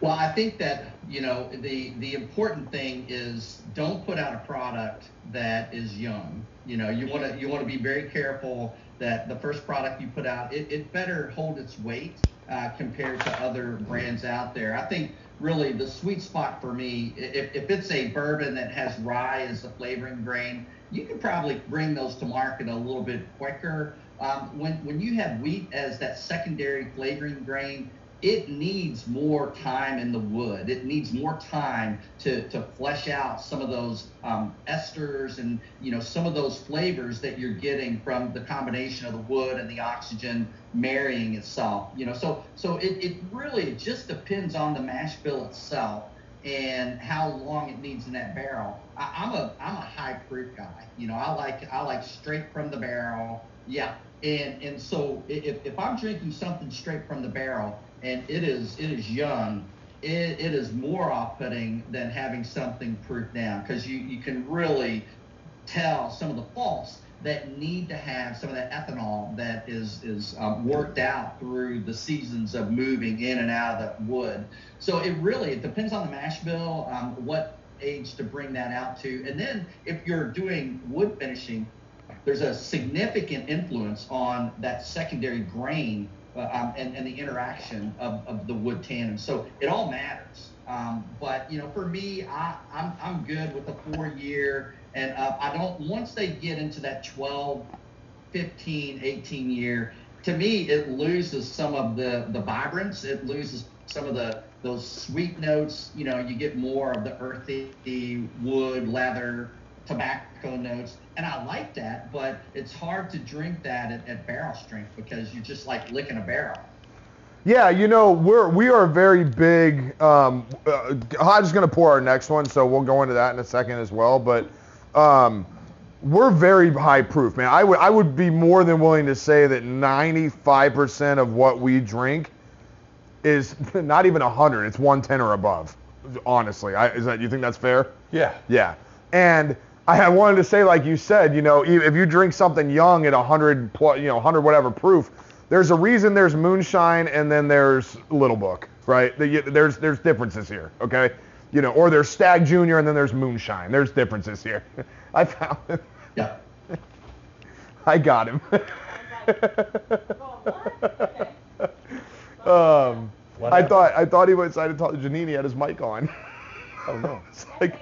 Well, I think that you know the the important thing is don't put out a product that is young. You know, you want to you want to be very careful that the first product you put out it, it better hold its weight uh, compared to other brands out there. I think really the sweet spot for me, if, if it's a bourbon that has rye as the flavoring grain, you can probably bring those to market a little bit quicker. Um, when when you have wheat as that secondary flavoring grain, it needs more time in the wood. It needs more time to, to flesh out some of those um, esters and you know some of those flavors that you're getting from the combination of the wood and the oxygen marrying itself. You know, so so it, it really just depends on the mash bill itself and how long it needs in that barrel. I, I'm a I'm a high proof guy. You know, I like I like straight from the barrel. Yeah, and and so if, if I'm drinking something straight from the barrel and it is it is young, it, it is more off-putting than having something proof down because you you can really tell some of the faults that need to have some of that ethanol that is is um, worked out through the seasons of moving in and out of the wood. So it really it depends on the mash bill, um, what age to bring that out to, and then if you're doing wood finishing, there's a significant influence on that secondary grain um, and, and the interaction of, of the wood tannin. So it all matters. Um, but you know, for me, I, I'm, I'm good with the four year and uh, I don't, once they get into that 12, 15, 18 year, to me, it loses some of the, the vibrance. It loses some of the, those sweet notes. You know, you get more of the earthy wood, leather, tobacco notes. And I like that, but it's hard to drink that at, at barrel strength because you're just like licking a barrel. Yeah, you know, we're we are very big. Um, uh, Hodge is going to pour our next one, so we'll go into that in a second as well. But um, we're very high proof, man. I would I would be more than willing to say that 95% of what we drink is (laughs) not even 100. It's 110 or above. Honestly, I, is that you think that's fair? Yeah. Yeah. And I I wanted to say, like you said, you know, e- if you drink something young at 100, pl- you know, 100 whatever proof, there's a reason there's moonshine and then there's Little Book, right? There's there's differences here, okay? You know, or there's Stagg Junior and then there's moonshine. There's differences here. (laughs) I found him. Yeah. (laughs) I got him. (laughs) um, I thought I thought he was. I thought Janini had his mic on. Oh no. It's like,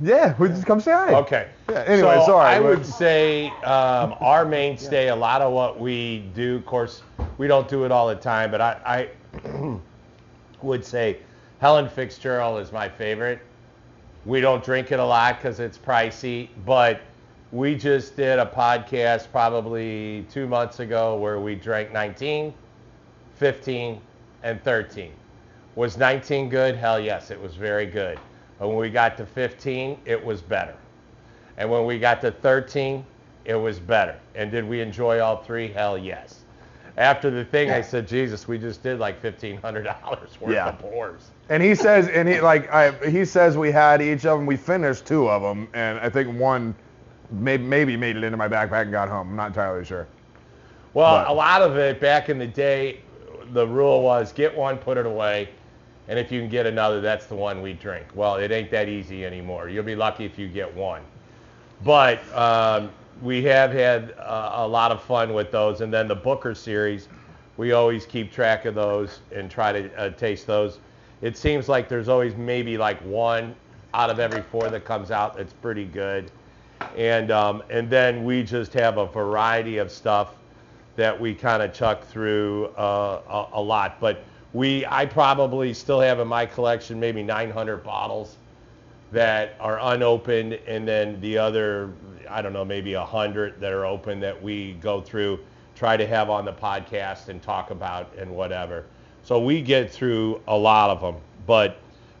Yeah, we just come say hi. Okay. Yeah, anyway, so sorry, I but- would say um, (laughs) our mainstay, a lot of what we do, of course, we don't do it all the time, but I, I (clears throat) would say Helen Fitzgerald is my favorite. We don't drink it a lot because it's pricey, but we just did a podcast probably two months ago where we drank 19, 15, and 13. Was 19 good? Hell yes, it was very good. But when we got to 15, it was better. And when we got to 13, it was better. And did we enjoy all three? Hell yes. After the thing, I said, Jesus, we just did like $1,500 worth Yeah. of pours. And he says, and he like, I, he says we had each of them. We finished two of them, and I think one maybe maybe made it into my backpack and got home. I'm not entirely sure. Well, But- a lot of it back in the day, the rule was get one, put it away, and if you can get another, that's the one we drink. Well, it ain't that easy anymore. You'll be lucky if you get one. But um, we have had uh, a lot of fun with those, and then the Booker series, we always keep track of those and try to uh, taste those. It seems like there's always maybe like one out of every four that comes out that's pretty good and um, and then we just have a variety of stuff that we kind of chuck through uh, a, a lot. But we, I probably still have in my collection maybe 900 bottles that are unopened, and then the other, I don't know, maybe 100 that are open that we go through, try to have on the podcast and talk about and whatever. So we get through a lot of them, but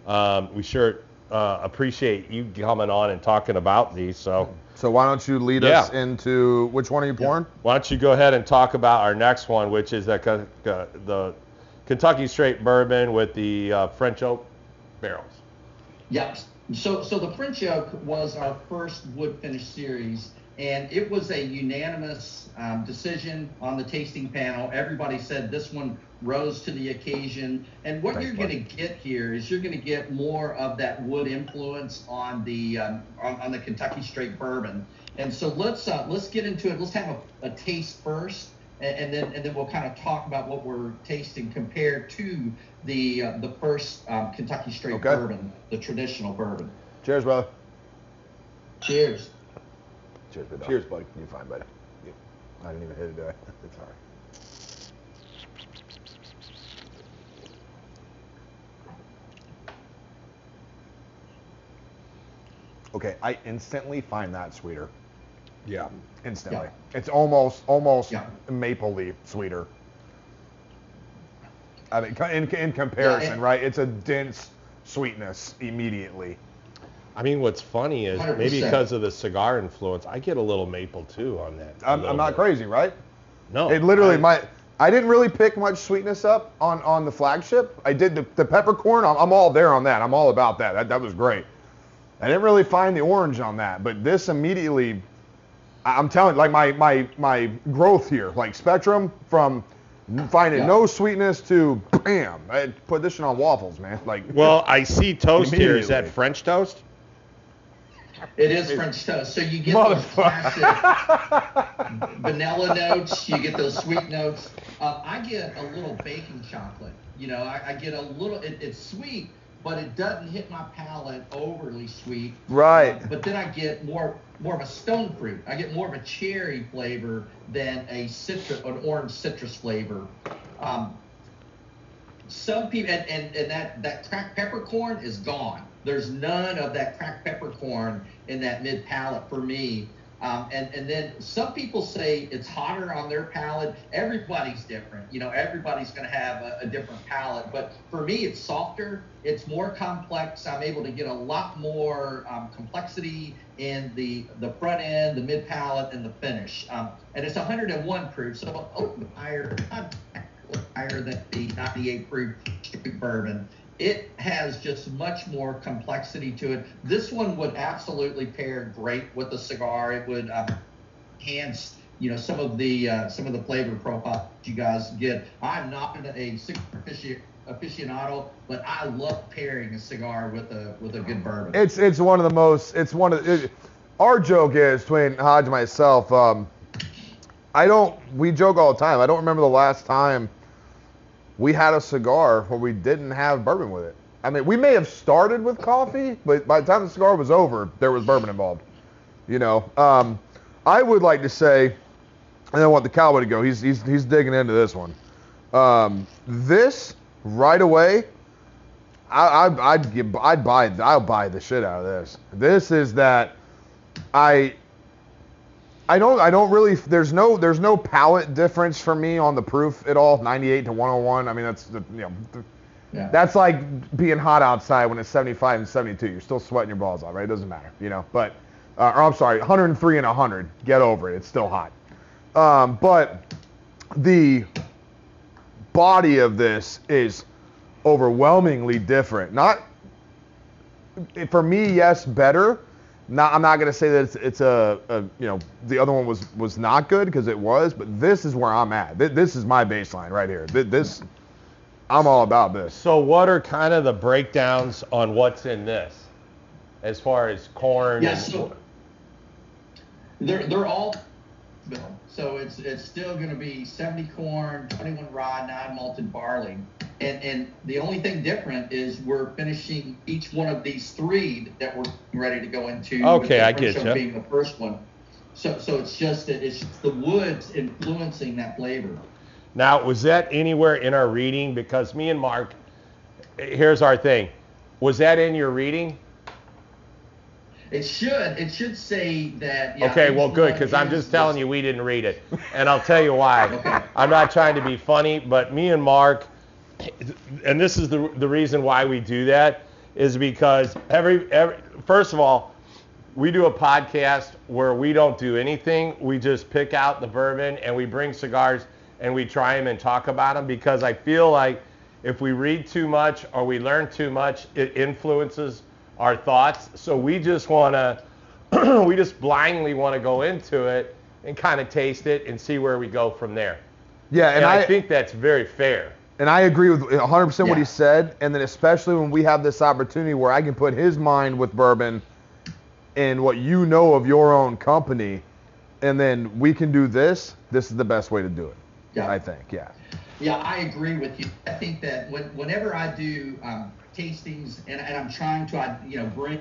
um, we sure uh, appreciate you coming on and talking about these. So. So why don't you lead Yeah. us into which one are you pouring? Why don't you go ahead and talk about our next one, which is the, the Kentucky Straight Bourbon with the uh, French oak barrels. Yep. So, so the French Oak was our first wood finish series, and it was a unanimous um, decision on the tasting panel. Everybody said this one rose to the occasion. And what Thanks, you're going to get here is you're going to get more of that wood influence on the um, on, on the Kentucky Straight Bourbon. And so let's uh, let's get into it. Let's have a, a taste first, and, and then and then we'll kind of talk about what we're tasting compared to the uh, the first um, Kentucky Straight Okay. Bourbon, the traditional bourbon. Cheers, brother. Cheers. Cheers, bud. Cheers, buddy. You're fine, buddy. I didn't even hit it, did I? (laughs) It's all right. Okay, I instantly find that sweeter. Yeah. Instantly. Yeah. It's almost almost Yeah. maple leaf sweeter. I mean, in, in comparison, and- right? It's a dense sweetness immediately. I mean, what's funny is maybe 100%. because of the cigar influence, I get a little maple too on that. a I'm, I'm not bit. crazy, right? No. It literally I- my I didn't really pick much sweetness up on on the flagship. I did the, the peppercorn. I'm, I'm all there on that. I'm all about that. That that was great. I didn't really find the orange on that, but this immediately. I- I'm telling like my my my growth here, like spectrum from finding Yeah. no sweetness to bam. I put this shit on waffles, man. (laughs) Like Well, I see toast here. Is that French toast? It is French toast. So you get those classic vanilla notes. You get those sweet notes. Uh, I get a little baking chocolate. You know, I, I get a little. It, it's sweet, but it doesn't hit my palate overly sweet. Right. Uh, but then I get more more of a stone fruit. I get more of a cherry flavor than a citrus, an orange citrus flavor. Um, some people and, and, and that that cracked peppercorn is gone. There's none of that cracked peppercorn in that mid palate for me. Um, and and then some people say it's hotter on their palate. Everybody's different, you know. Everybody's going to have a, a different palate, but for me, it's softer. It's more complex. I'm able to get a lot more um, complexity in the the front end, the mid palate, and the finish. Um, and it's 101 proof, so oh, higher higher than the 98 proof bourbon. It has just much more complexity to it. This one would absolutely pair great with a cigar. It would um, enhance, you know, some of the uh, some of the flavor profile you guys get. I'm not a cigar aficionado, but I love pairing a cigar with a with a good bourbon. It's it's one of the most. It's one of it, our joke is between Hodge and myself. Um, I don't. We joke all the time. I don't remember the last time we had a cigar where we didn't have bourbon with it. I mean, we may have started with coffee, but by the time the cigar was over, there was bourbon involved. You know, um, I would like to say, and I want the cowboy to go. He's he's he's digging into this one. Um, this right away, I, I I'd give, I'd buy I'll buy the shit out of this. This is that I I don't I don't really there's no there's no palate difference for me on the proof at all. 98 to 101 I mean that's the you know Yeah. that's like being hot outside when it's 75 and 72 you're still sweating your balls off right? It doesn't matter you know? But uh, or I'm sorry 103 and 100 get over it it's still hot. Um, but the body of this is overwhelmingly different. Not for me yes better not, I'm not gonna say that it's, it's a, a, you know, the other one was was not good because it was, but this is where I'm at. Th- This is my baseline right here. This, I'm all about this. So what are kind of the breakdowns on what's in this, as far as corn? Yeah, and- so they're they're all So it's it's still going to be 70 corn, 21 rye, nine malted barley, and and the only thing different is we're finishing each one of these three that we're ready to go into. Okay, I get one Being the first one. So so it's just that it's the woods influencing that flavor. Now, was that anywhere in our reading? Because me and Mark, here's our thing. Was that in your reading? It should it should say that. Yeah, Okay, well, good, because I'm just telling you we didn't read it. And I'll tell you (laughs) why. Okay. I'm not trying to be funny, but me and Mark, and this is the, the reason why we do that, is because every, every, first of all, we do a podcast where we don't do anything. We just pick out the bourbon and we bring cigars and we try them and talk about them because I feel like if we read too much or we learn too much, it influences our thoughts. So we just want (clears throat) to, we just blindly want to go into it and kind of taste it and see where we go from there. Yeah, And, and, I, I, think that's very fair. And I agree with 100% what Yeah. he said. And then especially when we have this opportunity where I can put his mind with bourbon and what you know of your own company, and then we can do this. This is the best way to do it. Yeah. I think. Yeah. Yeah, I agree with you. I think that when, whenever I do um, tastings and, and I'm trying to, I, you know, bring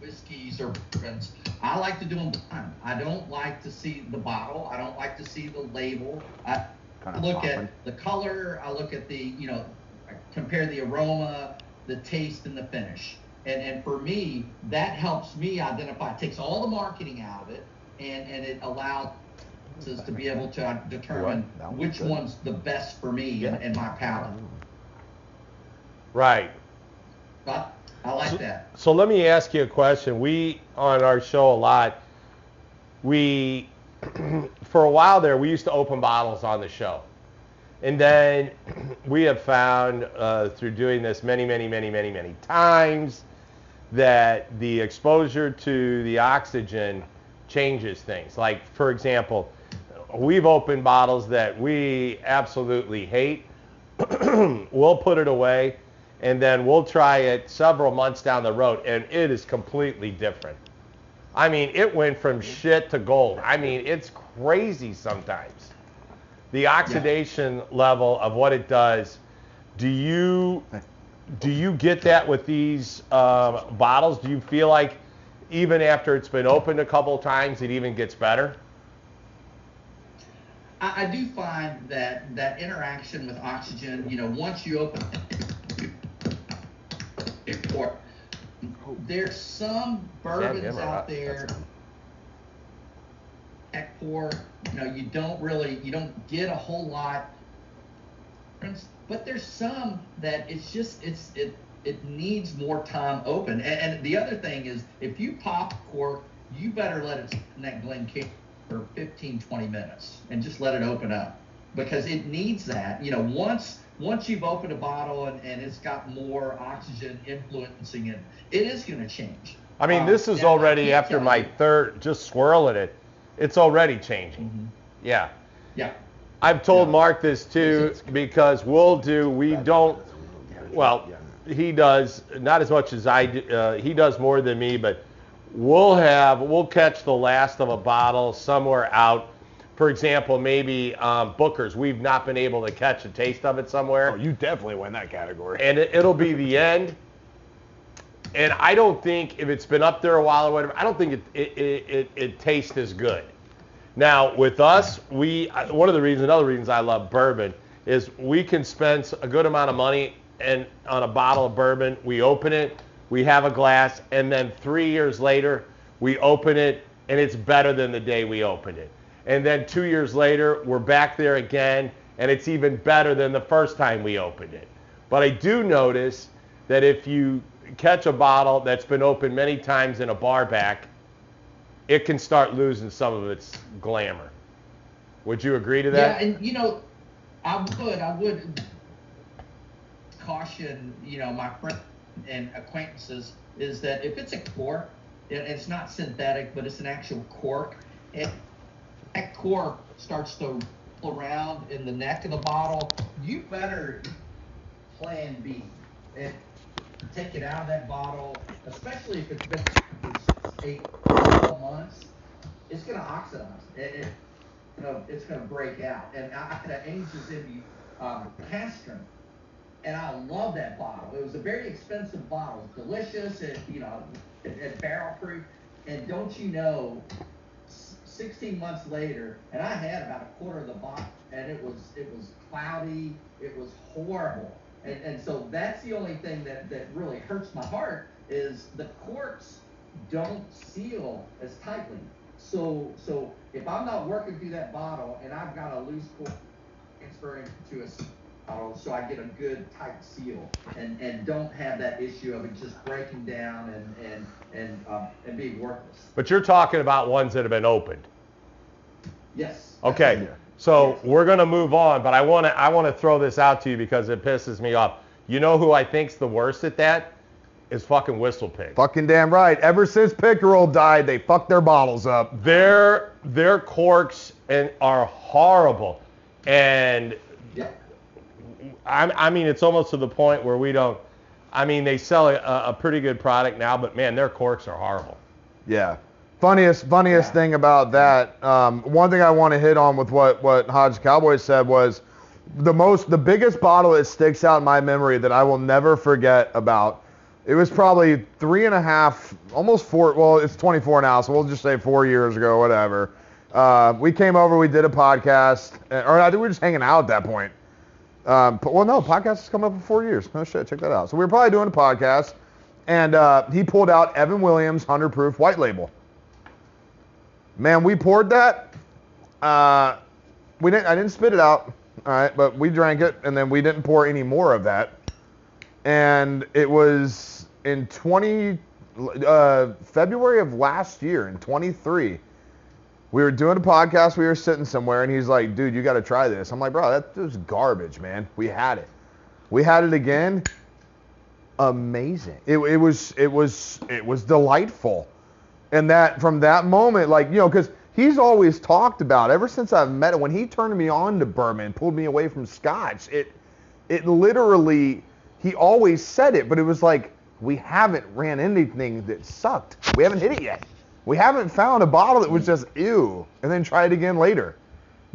whiskeys or bourbons, I like to do them blind. I don't like to see the bottle. I don't like to see the label. I Kinda look popping. at the color. I look at the, you know, I compare the aroma, the taste, and the finish. And, and for me, that helps me identify. It takes all the marketing out of it, and, and it allows us to be able to determine That one's which good. one's the best for me and, and my palate. Right. But I like that. So let me ask you a question. We on our show a lot. We (clears throat) for a while there we used to open bottles on the show, and then (clears throat) we have found uh, through doing this many, many, many, many, many times that the exposure to the oxygen changes things. Like for example, we've opened bottles that we absolutely hate. (clears throat) we'll put it away and then we'll try it several months down the road and it is completely different. I mean, it went from shit to gold. I mean, it's crazy sometimes. The oxidation level of what it does. Do you do you get that with these um, bottles? Do you feel like even after it's been opened a couple times, it even gets better? I, I do find that that interaction with oxygen, you know, once you open it, there's some bourbons or out there at pour, you know, you don't really, you don't get a whole lot, but there's some that it's just, it's, it, it needs more time open. And, and the other thing is, if you pop cork, you better let it sit in that Glencairn for 15, 20 minutes and just let it open up because it needs that. You know, once once you've opened a bottle and, and it's got more oxygen influencing it, it is going to change. I mean, Um, this is now, already after my you- third, just swirling it. It's already changing. Mhm. Yeah. Yeah. I've told Yeah. Mark this too because we'll do, we don't, well, he does, not as much as I do, uh, he does more than me, but we'll have, we'll catch the last of a bottle somewhere out for example, maybe um, Booker's, we've not been able to catch a taste of it somewhere. Oh, you definitely win that category. and it, it'll be the (laughs) end. And I don't think if it's been up there a while or whatever, I don't think it it, it, it, it tastes as good. Now with us, we uh, one of the reasons, another reasons I love bourbon is we can spend a good amount of money and on a bottle of bourbon. We open it, we have a glass, and then three years later, we open it, and it's better than the day we opened it. And then two years later, we're back there again, and it's even better than the first time we opened it. But I do notice that if you catch a bottle that's been opened many times in a bar back, it can start losing some of its glamour. Would you agree to that? Yeah, and you know, I would, I would caution, you know, my friends and acquaintances is that if it's a cork, it's not synthetic, but it's an actual cork, that cork starts to around in the neck of the bottle, you better plan B and take it out of that bottle, especially if it's been eight, 12 months. It's gonna oxidize. It, it, you know, it's going to break out. And I, I had an Angels Envy um, Cask Strength, and I love that bottle. It was a very expensive bottle. It delicious. and, you know, it, it barrel proof. And don't you know, 16 months later, and I had about a quarter of the bottle, and it was it was cloudy. It was horrible. And, and so that's the only thing that, that really hurts my heart is the corks don't seal as tightly. So so if I'm not working through that bottle and I've got a loose cork transferring to a so I get a good tight seal and, and don't have that issue of it just breaking down and and and um, and being worthless. But you're talking about ones that have been opened. Yes. Okay. So we're gonna move on, but I wanna I wanna throw this out to you because it pisses me off. You know who I think's the worst at that? Is fucking Whistle Pig. Fucking damn right. Ever since Pickerell died, they fucked their bottles up. Their their corks and are horrible, and Yeah. I, I mean it's almost to the point where we don't. I mean they sell a, a pretty good product now, but man, their corks are horrible. Yeah. Funniest, funniest Yeah. thing about that. Um, one thing I want to hit on with what what Hodge Cowboy said was the most, the biggest bottle that sticks out in my memory that I will never forget about. It was probably three and a half, almost four. Well, it's 24 now, so we'll just say four years ago, whatever. Uh, we came over, we did a podcast, or I think we were just hanging out at that point. Um, but- well, no, podcast has come up in four years. No shit, check that out. So we were probably doing a podcast, and uh, he pulled out Evan Williams 100 proof white label. Man, we poured that. Uh, we didn't. I didn't spit it out. All right, but we drank it, and then we didn't pour any more of that. And it was in 20 uh, February of last year, in 23. We were doing a podcast. We were sitting somewhere, and he's like, "Dude, you got to try this." I'm like, "Bro, that was garbage, man. We had it. We had it again. Amazing. It, it was. It was. It was delightful." and that from that moment, like you know, because he's always talked about ever since I've met him. When he turned me on to bourbon, pulled me away from Scotch, it it literally he always said it, but it was like we haven't ran anything that sucked. We haven't hit it yet. We haven't found a bottle that was just ew, and then try it again later.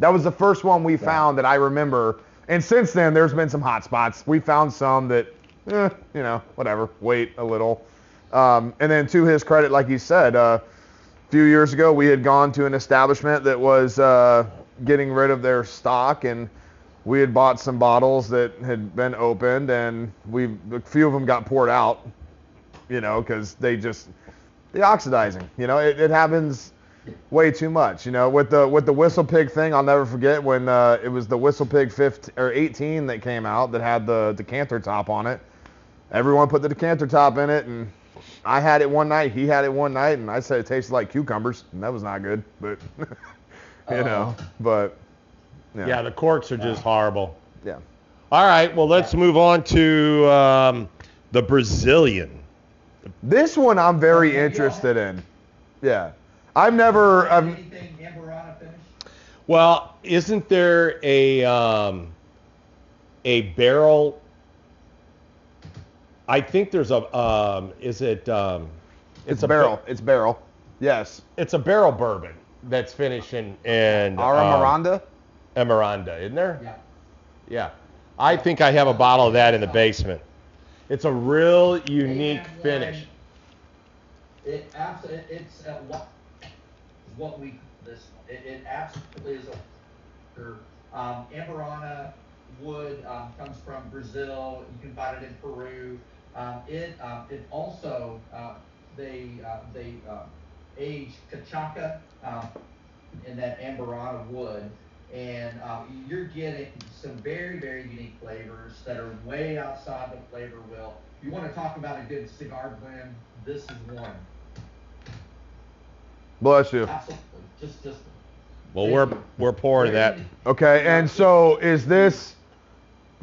That was the first one we found that I remember. And since then, there's been some hot spots. We found some that, eh, you know, whatever. Wait a little. Um, and then to his credit, like he said, uh, a few years ago we had gone to an establishment that was uh, getting rid of their stock, and we had bought some bottles that had been opened, and we a few of them got poured out, you know, because they just the oxidizing, you know, it, it happens way too much, you know. With the with the whistle pig thing, I'll never forget when uh, it was the whistle pig 15 or 18 that came out that had the decanter top on it. Everyone put the decanter top in it, and I had it one night. He had it one night, and I said it tasted like cucumbers, and that was not good. But (laughs) you know, but yeah, Yeah, the corks are just horrible. yeah. All right, well let's move on to um, the Brazilian. This one I'm very interested in. Yeah, I've never. I've, Anything Amburana finish? Well, isn't there a um, a barrel? I think there's a um, is it um, it's, a barrel. ba- it's barrel. Yes. it's a barrel bourbon. that's finishing in Ara um, Miranda. Emeranda, isn't there? Yeah. Yeah. I think I have a bottle of that in the basement. It's a real unique And, finish. It absolutely, it's uh, what, what we, this, it, it absolutely is a, um, Amburana wood, um, comes from Brazil, you can find it in Peru. Um, it, um, it also, uh, they, uh, they, uh, age cachaca, um, in that Amburana wood. And, um, you're getting some very, very unique flavors that are way outside the flavor wheel. You wanna talk about a good cigar blend, this is one. Bless you. Absolutely, just, just. Well, we're we're pouring that. Okay, and so is this?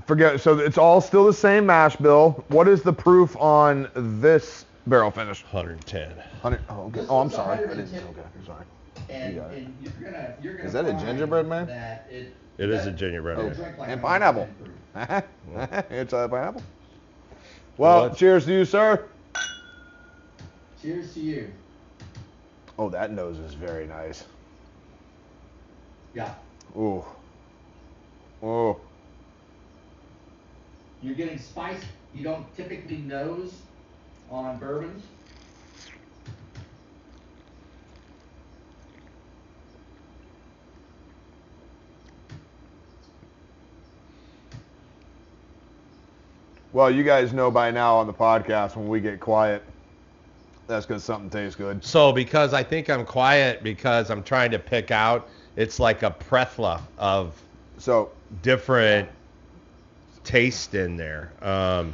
Forget. So it's all still the same mash bill. What is the proof on this barrel finish? 110. Hundred. Oh, okay. Oh I'm sorry. I didn't. Okay, I'm sorry. And, You and you're gonna, you're gonna. Is that a gingerbread man? That it. It is a gingerbread it'll man. like And pineapple. 110 (laughs) it's a pineapple. Well, let's- cheers to you, sir. Cheers to you. Oh, that nose is very nice. Yeah, Ooh. Oh. you're getting spice you don't typically nose on bourbons. Well, you guys know by now on the podcast when we get quiet, that's because something tastes good. So because I think I'm quiet because I'm trying to pick out, it's like a prethla of So, different taste in there. Um,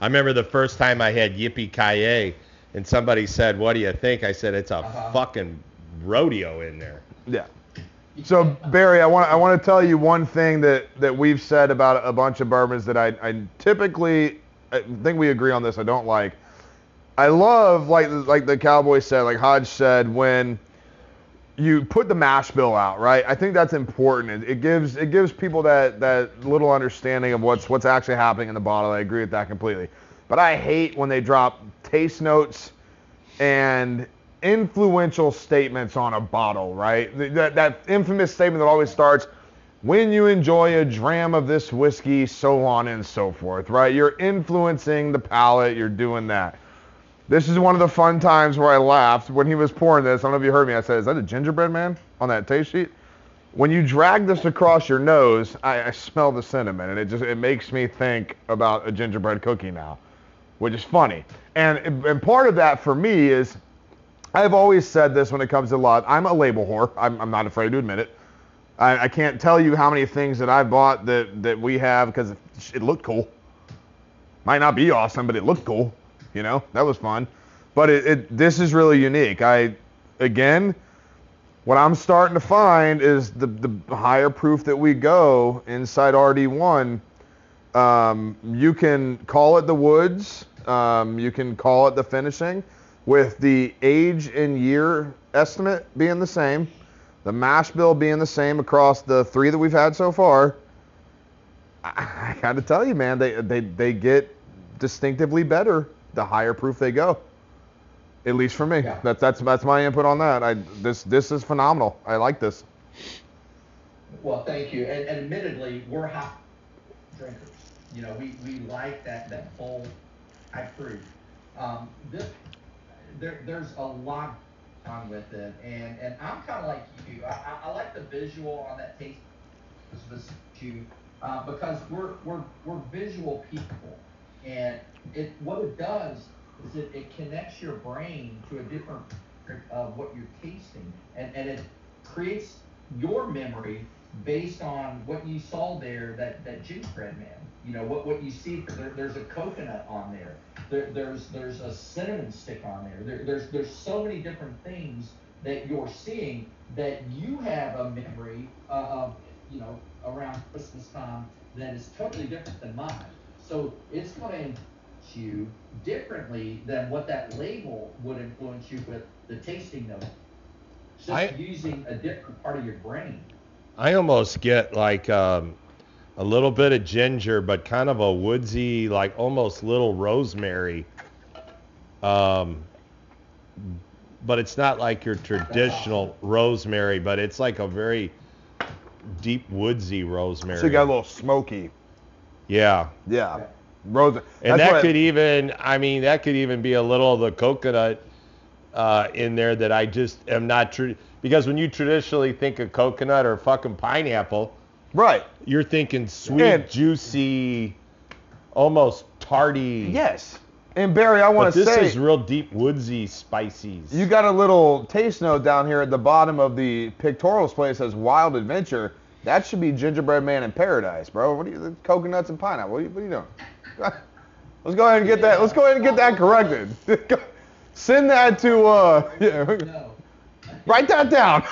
I remember the first time I had Yippee Ki and somebody said, "What do you think?" I said, "It's a Uh-huh. fucking rodeo in there." yeah. So Barry, I want I want to tell you one thing that that we've said about a bunch of bourbons that I I typically I think we agree on this. I don't like. I love like like the cowboy said, like Hodge said, when you put the mash bill out, right? I think that's important. It, it gives it gives people that that little understanding of what's what's actually happening in the bottle. I agree with that completely. But I hate when they drop taste notes and influential statements on a bottle, right? That, that infamous statement that always starts, when you enjoy a dram of this whiskey, so on and so forth, right? You're influencing the palate, you're doing that. This is one of the fun times where I laughed when he was pouring this. I don't know if you heard me. I said, is that a gingerbread man on that taste sheet? When you drag this across your nose, I, I smell the cinnamon, and it just it makes me think about a gingerbread cookie now, which is funny. And and part of that for me is I've always said this when it comes to lot. I'm a label whore. I'm, I'm not afraid to admit it. I, I can't tell you how many things that I bought that, that we have because it looked cool. Might not be awesome, but it looked cool. You know, that was fun. But it, it this is really unique. I again, what I'm starting to find is the the higher proof that we go inside RD1. Um, you can call it the woods. Um, you can call it the finishing with the age and year estimate being the same, the mash bill being the same across the three that we've had so far, I, (laughs) I got to tell you, man, they, they, they get distinctively better the higher proof they go. At least for me, Yeah. that's that's that's my input on that. I this this is phenomenal. I like this. Well, thank you. And, and admittedly, we're hot drinkers. You know, we, we like that, that full high proof. Um, this, there, there's a lot on with it, and, and I'm kind of like you. I, I, like the visual on that taste too, uh, because we're, we're, we're visual people, and it what it does is it, it connects your brain to a different of what you're tasting, and, and it creates your memory based on what you saw there, that, that gingerbread man. You know, what, what you see, there, there's a coconut on there. There, there's, there's a cinnamon stick on there. there. There's, there's so many different things that you're seeing that you have a memory uh, of, you know, around Christmas time that is totally different than mine. So it's going to influence you differently than what that label would influence you with the tasting note. It's just I- using a different part of your brain. I almost get like um, a little bit of ginger, but kind of a woodsy, like almost little rosemary um, but it's not like your traditional rosemary, but it's like a very deep woodsy rosemary. So you got a little smoky. yeah. Yeah. Rose. And that could even, I mean, that could even be a little of the coconut uh, in there that I just am not true. Because when you traditionally think of coconut or fucking pineapple, Right. you're thinking sweet, And- juicy, almost tarty. Yes. And Barry, I But want to say... this say is real deep, woodsy, spices. you got a little taste note down here at the bottom of the pictorial place says Wild Adventure. That should be Gingerbread Man in Paradise, bro. What are you the coconuts and pineapple? What are you, what are you doing? (laughs) Let's go ahead and get that. Let's go ahead and get that corrected. (laughs) Send that to uh yeah. (laughs) No. Write that down.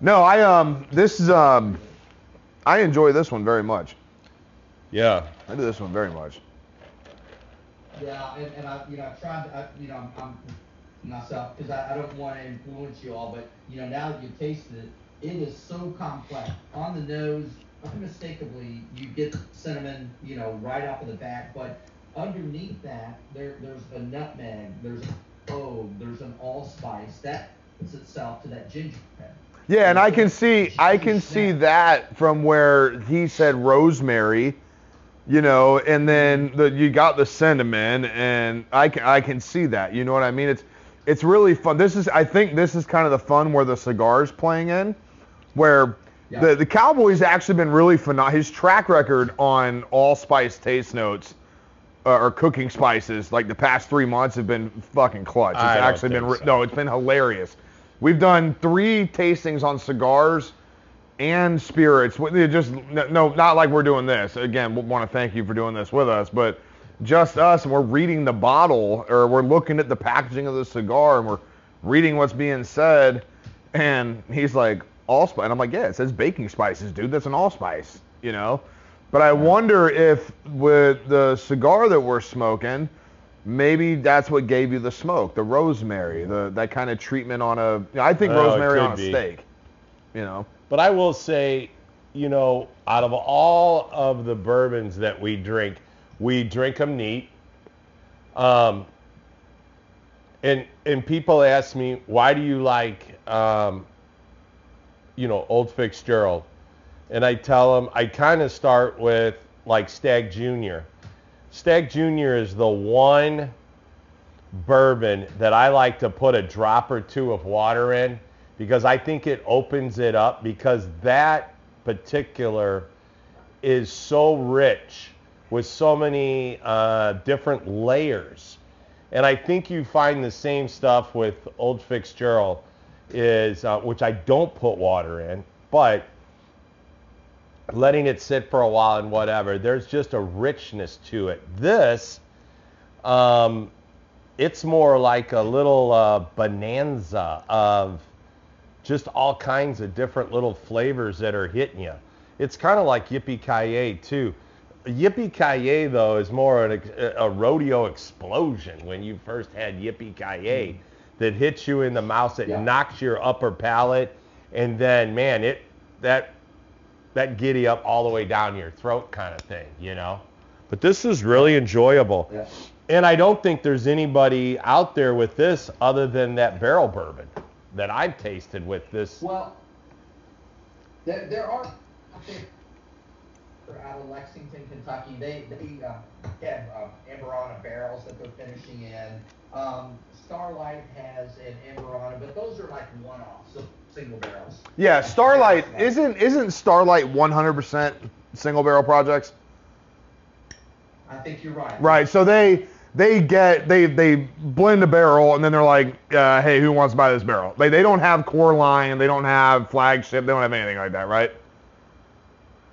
No, I um this is um I enjoy this one very much. Yeah. I do this one very much. Yeah, and, and I, you know, I've tried, I, you know, I'm, I'm myself, because I, I don't want to influence you all, but, you know, now that you've tasted it, it is so complex. On the nose, unmistakably, you get cinnamon, you know, right off of the bat, but underneath that, there, there's a nutmeg, there's a clove, there's an allspice. That puts itself to that gingerbread. Yeah, and I can see I can see that from where he said rosemary, you know, and then the you got the cinnamon, and I can I can see that. You know what I mean? It's it's really fun. This is I think this is kind of the fun where the cigars playing in, where Yeah. the the Cowboys actually been really phenomenal. His track record on allspice taste notes. Uh, or cooking spices like the past three months have been fucking clutch. It's I actually been re- so. no, it's been hilarious. We've done three tastings on cigars and spirits. Just no, not like we're doing this. Again, we want to thank you for doing this with us, but just us, and we're reading the bottle or we're looking at the packaging of the cigar and we're reading what's being said. And he's like, allspice, and I'm like, yeah, it says baking spices, dude. That's an allspice, you know. But I wonder if with the cigar that we're smoking, maybe that's what gave you the smoke, the rosemary, the that kind of treatment on a. I think Oh, rosemary on a be. steak. You know. But I will say, you know, out of all of the bourbons that we drink, we drink them neat. Um, and and people ask me, why do you like, um, you know, Old Fitzgerald? And I tell them, I kind of start with like Stagg Junior. Stagg Junior is the one bourbon that I like to put a drop or two of water in because I think it opens it up because that particular is so rich with so many uh, different layers. And I think you find the same stuff with Old Fitzgerald is, uh, which I don't put water in, but letting it sit for a while and whatever, there's just a richness to it. This, um, it's more like a little uh, bonanza of just all kinds of different little flavors that are hitting you. It's kind of like Yippee Ki too. Yippee Ki though is more an, a rodeo explosion when you first had Yippee Ki that hits you in the mouth, that Yeah. knocks your upper palate, and then man, it that that giddy up all the way down your throat kind of thing, you know. But this is really enjoyable. Yeah. And I don't think there's anybody out there with this other than that barrel bourbon that I've tasted with this. Well, there, there are, I think, they're out of Lexington, Kentucky. They they uh, have uh, Amburana barrels that they're finishing in. Um, Starlight has an Amburana, but those are like one-offs, so single barrels. Yeah, Starlight isn't isn't Starlight 100% single barrel projects? I think you're right. Right. So they they get they they blend a barrel and then they're like, uh, hey, who wants to buy this barrel? They they don't have core line, they don't have flagship, they don't have anything like that, right?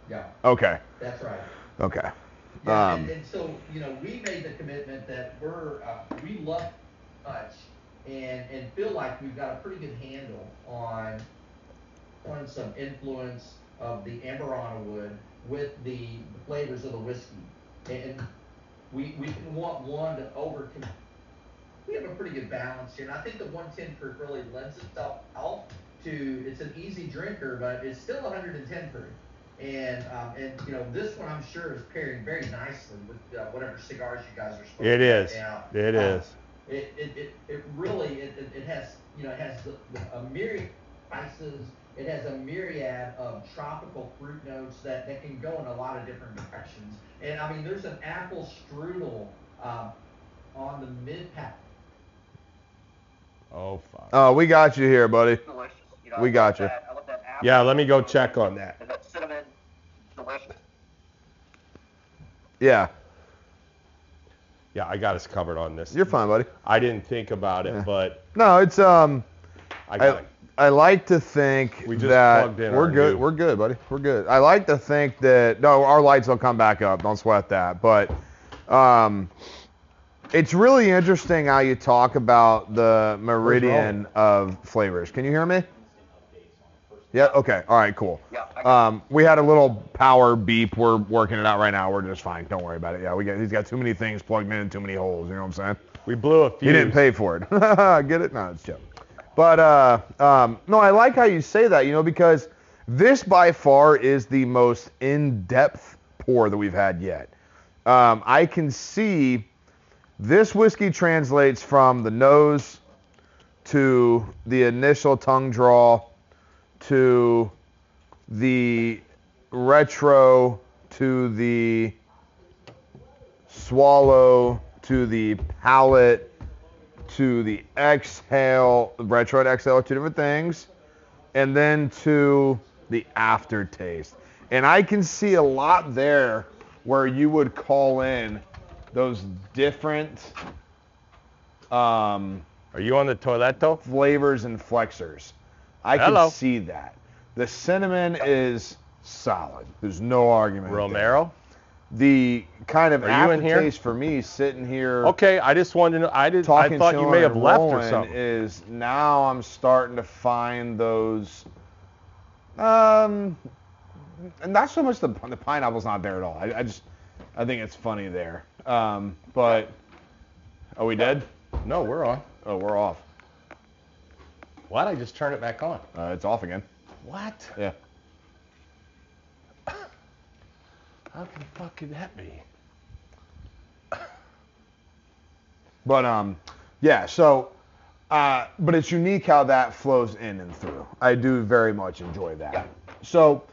Yeah, Okay. that's right. Okay. Yeah, Um, and, and so you know, we made the commitment that we're uh, we love touch and and feel like we've got a pretty good handle on on some influence of the Amburana wood with the flavors of the whiskey, and we we can want one to over. We have a pretty good balance here, and I think the 110 proof really lends itself out to. It's an easy drinker, but it's still 110 proof. And um, and you know this one I'm sure is pairing very nicely with uh, whatever cigars you guys are smoking. It is. right now. It Uh, is. It, it, it, it really, it, it, it has, you know, it has the, the, a myriad of spices. It has a myriad of tropical fruit notes that, that can go in a lot of different directions. And I mean, there's an apple strudel um, on the mid pack. Oh fuck. Oh, we got you here, buddy. delicious. You know, We I got love you. that- I love that apple Yeah, let me go check on that. and that cinnamon, delicious. Yeah, Yeah, I got us covered on this. you're fine, buddy. I didn't think about it, Yeah. but No, it's um. I got I, it. I like to think We just that plugged in we're good. new- We're good, buddy. We're good. I like to think that no, our lights will come back up. Don't sweat that. But um, it's really interesting how you talk about the meridian of flavors. Can you hear me? Yeah. Okay. All right. Cool. Yeah, Um, we had a little power beep. We're working it out right now. We're just fine. Don't worry about it. Yeah. We got. He's got too many things plugged in and too many holes. You know what I'm saying? We blew a few. He didn't pay for it. (laughs) Get it? No, it's a joke. But uh, um, no, I like how you say that. You know, because this by far is the most in-depth pour that we've had yet. Um, I can see this whiskey translates from the nose to the initial tongue draw to the retro to the swallow to the palate to the exhale, retro and exhale are two different things, and then to the aftertaste. And I can see a lot there where you would call in those different um, Are you on the toiletto? flavors and flexors. I Hello. can see that. The cinnamon is solid. There's no argument. there. Romero? The kind of Are you in here? aftertaste for me sitting here Okay, I just wanted to know. I did. I thought you may have left or something. is now I'm starting to find those um and not so much the the pineapple's not there at all. I, I just I think it's funny there. Um but are we dead? No, we're on. Oh, we're off. Why'd I just turn it back on? Uh, it's off again. What? Yeah. (coughs) How can fuck could that be? (coughs) But um, yeah. So, uh, but it's unique how that flows in and through. I do very much enjoy that. So,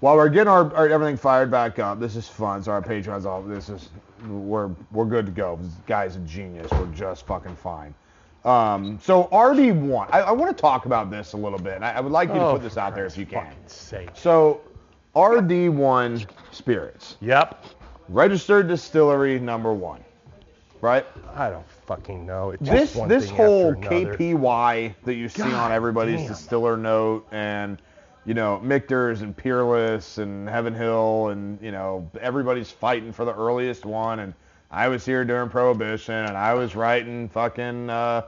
while we're getting our, our everything fired back up, this is fun. So our Patreon's all. This is we're we're good to go. This guy's a genius. We're just fucking fine. Um, so RD1, I, I want to talk about this a little bit. I, I would like you to Oh, put this out there if you can. Fucking sake. So, RD1 Spirits, Yep. registered distillery number one, right? I don't fucking know. It's this just one this thing whole another. KPY that you see on God everybody's damn. distiller note and you know Michter's and Peerless and Heaven Hill and you know everybody's fighting for the earliest one and I was here during Prohibition and I was writing fucking uh,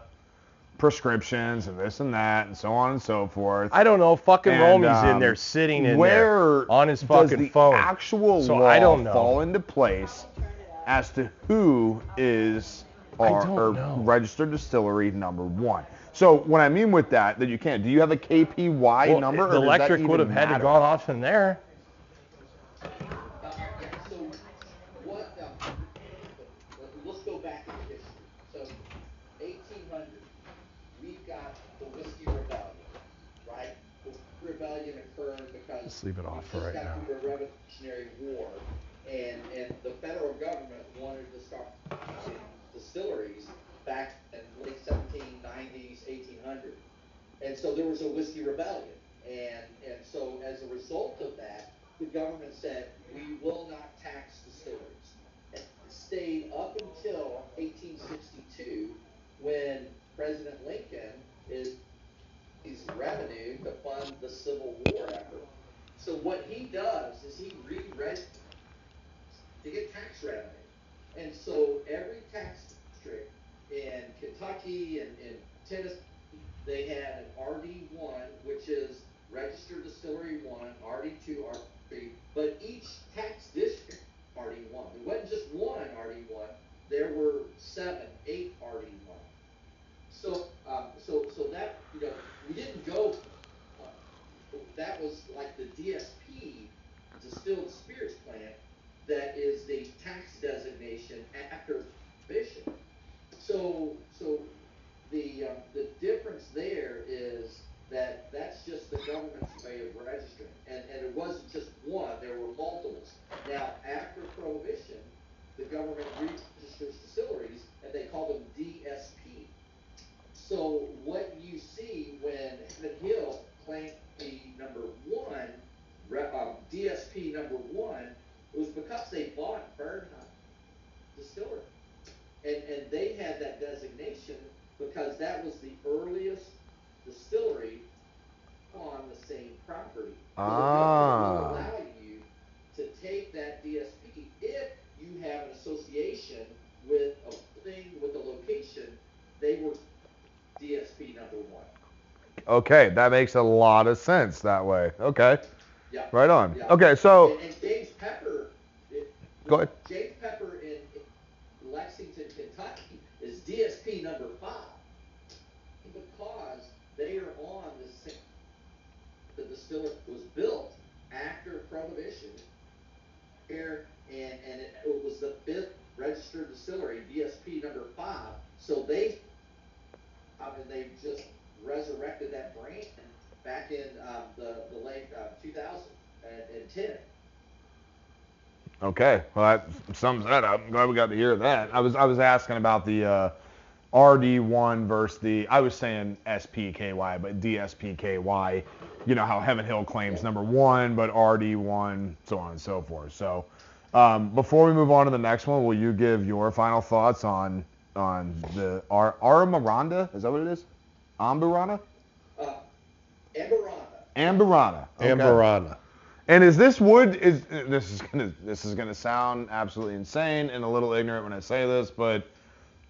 prescriptions and this and that and so on and so forth. I don't know. Fucking And, Romy's in um, there sitting in Where there on his does fucking the phone. actual So law I don't know. fall into place as to who is our, our registered distillery number one? So what I mean with that, that you can't. Do you have a KPY Well, number? the or electric would have had to gone off in there. Uh, yeah, so what, uh, let's go back in history. So 1800, we've got the Whiskey Rebellion, right? The rebellion occurred because Let's leave it off for right now. a Revolutionary War, and and the federal government wanted to start distilleries back in the late 1790s, 1800, and so there was a whiskey rebellion, and and so as a result of that, the government said we will not tax distilleries. And it stayed up until 1862 when President Lincoln is his revenue to fund the Civil War effort. So what he does is he re-registers to get tax revenue. And so every tax district in Kentucky and in Tennessee, they had an RD1, which is registered distillery one, RD2, RD3, but each tax district RD1. It wasn't just one RD1. There were seven, eight RD1. So, um, so, so that you know, we didn't go that was like the DSP distilled spirits plant that is the tax designation after prohibition. So so the um, the difference there is that that's just the government's way of regulating Okay, that makes a lot of sense that way. Okay, Yeah. right on. Yeah. Okay, so and James Pepper. It, Go ahead. James Pepper in, in Lexington, Kentucky, is DSP number five because they are on the same. The distiller was built after Prohibition here, and and it, it was the fifth registered distillery, DSP number five. So they, I mean, they just resurrected that brand back in um, the the late uh, 2010. Okay, well that sums that up. I'm glad we got to hear that. I was I was asking about the uh, RD1 versus the I was saying SPKY, but DSPKY. You know how Heaven Hill claims number one, but RD1, so on and so forth. So um, before we move on to the next one, will you give your final thoughts on on the Ar- Aramaranda? Is that what it is? Amburana? Uh, Amberana. Amburana. Okay. Amburana. And is this wood is this is gonna this is gonna sound absolutely insane and a little ignorant when I say this, but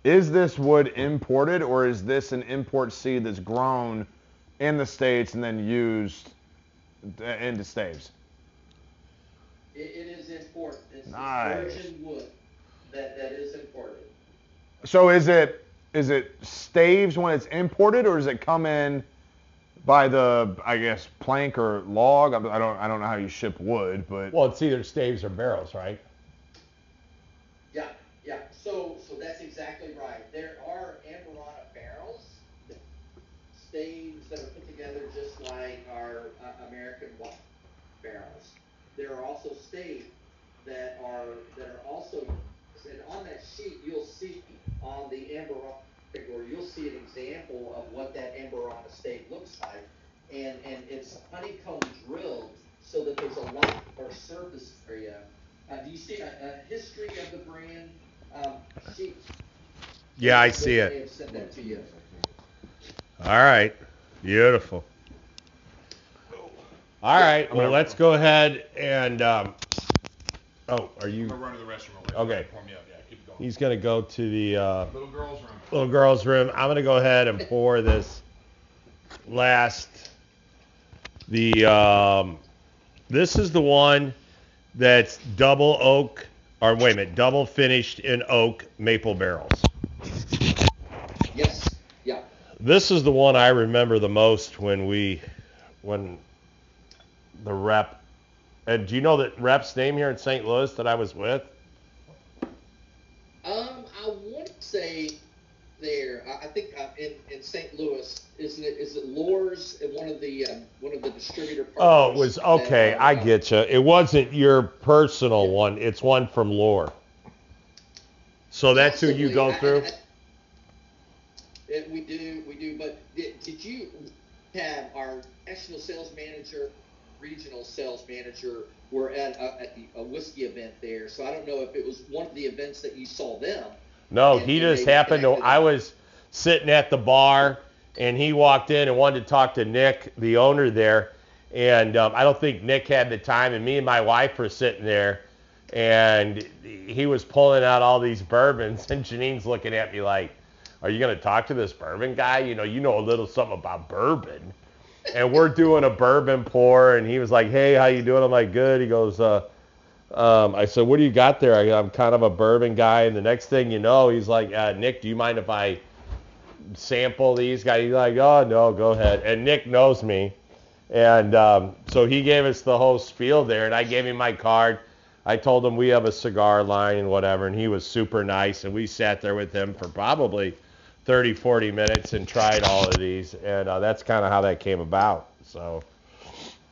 is this wood imported or is this an import seed that's grown in the states and then used uh, into staves? It, it is imported. It's, Nice. virgin wood that, that is imported. So is it is it staves when it's imported or does it come in by the I guess plank or log? I I don't I don't know how you ship wood, but Well, it's either staves or barrels, right? Yeah, yeah. So so that's exactly right. There are Amburana barrels, staves that are put together just like our uh, American barrels. There are also staves that are that are also and on that sheet you'll see on the Amburana or you'll see an example of what that Amburana stave looks like, and and it's honeycomb drilled so that there's a lot more surface area. Uh, do you see a, a history of the brand um, sheet? Yeah, I see it. that to you. All right. Beautiful. All right. Well, let's go ahead and. Um, oh, are you? run to the restroom. Okay. Pour me up. Yeah, keep going. He's gonna go to the uh, Little girl's room. little girl's room. I'm gonna go ahead and pour this last. The um, this is the one that's double oak, or wait a minute, double finished in oak maple barrels. Yes. Yeah. This is the one I remember the most when we, when the rep, and do you know that rep's name here in St. Louis that I was with? Um, I want to say there. I, I think uh, in, in St. Louis, isn't it? Is it Lohr's and one of the um, one of the distributor? Oh, it was that okay. are, I uh, get you. It wasn't your personal one. It's one from Lohr. So that's who you go through. I- I- we do, we do. But did, did you have our national sales manager, regional sales manager were at a, at the, a whiskey event there? So I don't know if it was one of the events that you saw them. No, he just happened to. I was sitting at the bar, and he walked in and wanted to talk to Nick, the owner there. And um, I don't think Nick had the time, and me and my wife were sitting there, and he was pulling out all these bourbons, (laughs) and Janine's looking at me like, "Are you gonna talk to this bourbon guy? You know, you know a little something about bourbon." And we're doing a bourbon pour, and he was like, "Hey, how you doing?" I'm like, "Good." He goes, uh, um, I said, "What do you got there?" I, I'm kind of a bourbon guy, and the next thing you know, he's like, uh, "Nick, do you mind if I sample these guys?" He's like, "Oh no, go ahead." And Nick knows me, and um, so he gave us the whole spiel there, and I gave him my card. I told him we have a cigar line and whatever, and he was super nice, and we sat there with him for probably 30, 40 minutes and tried all of these, and uh, that's kind of how that came about. So.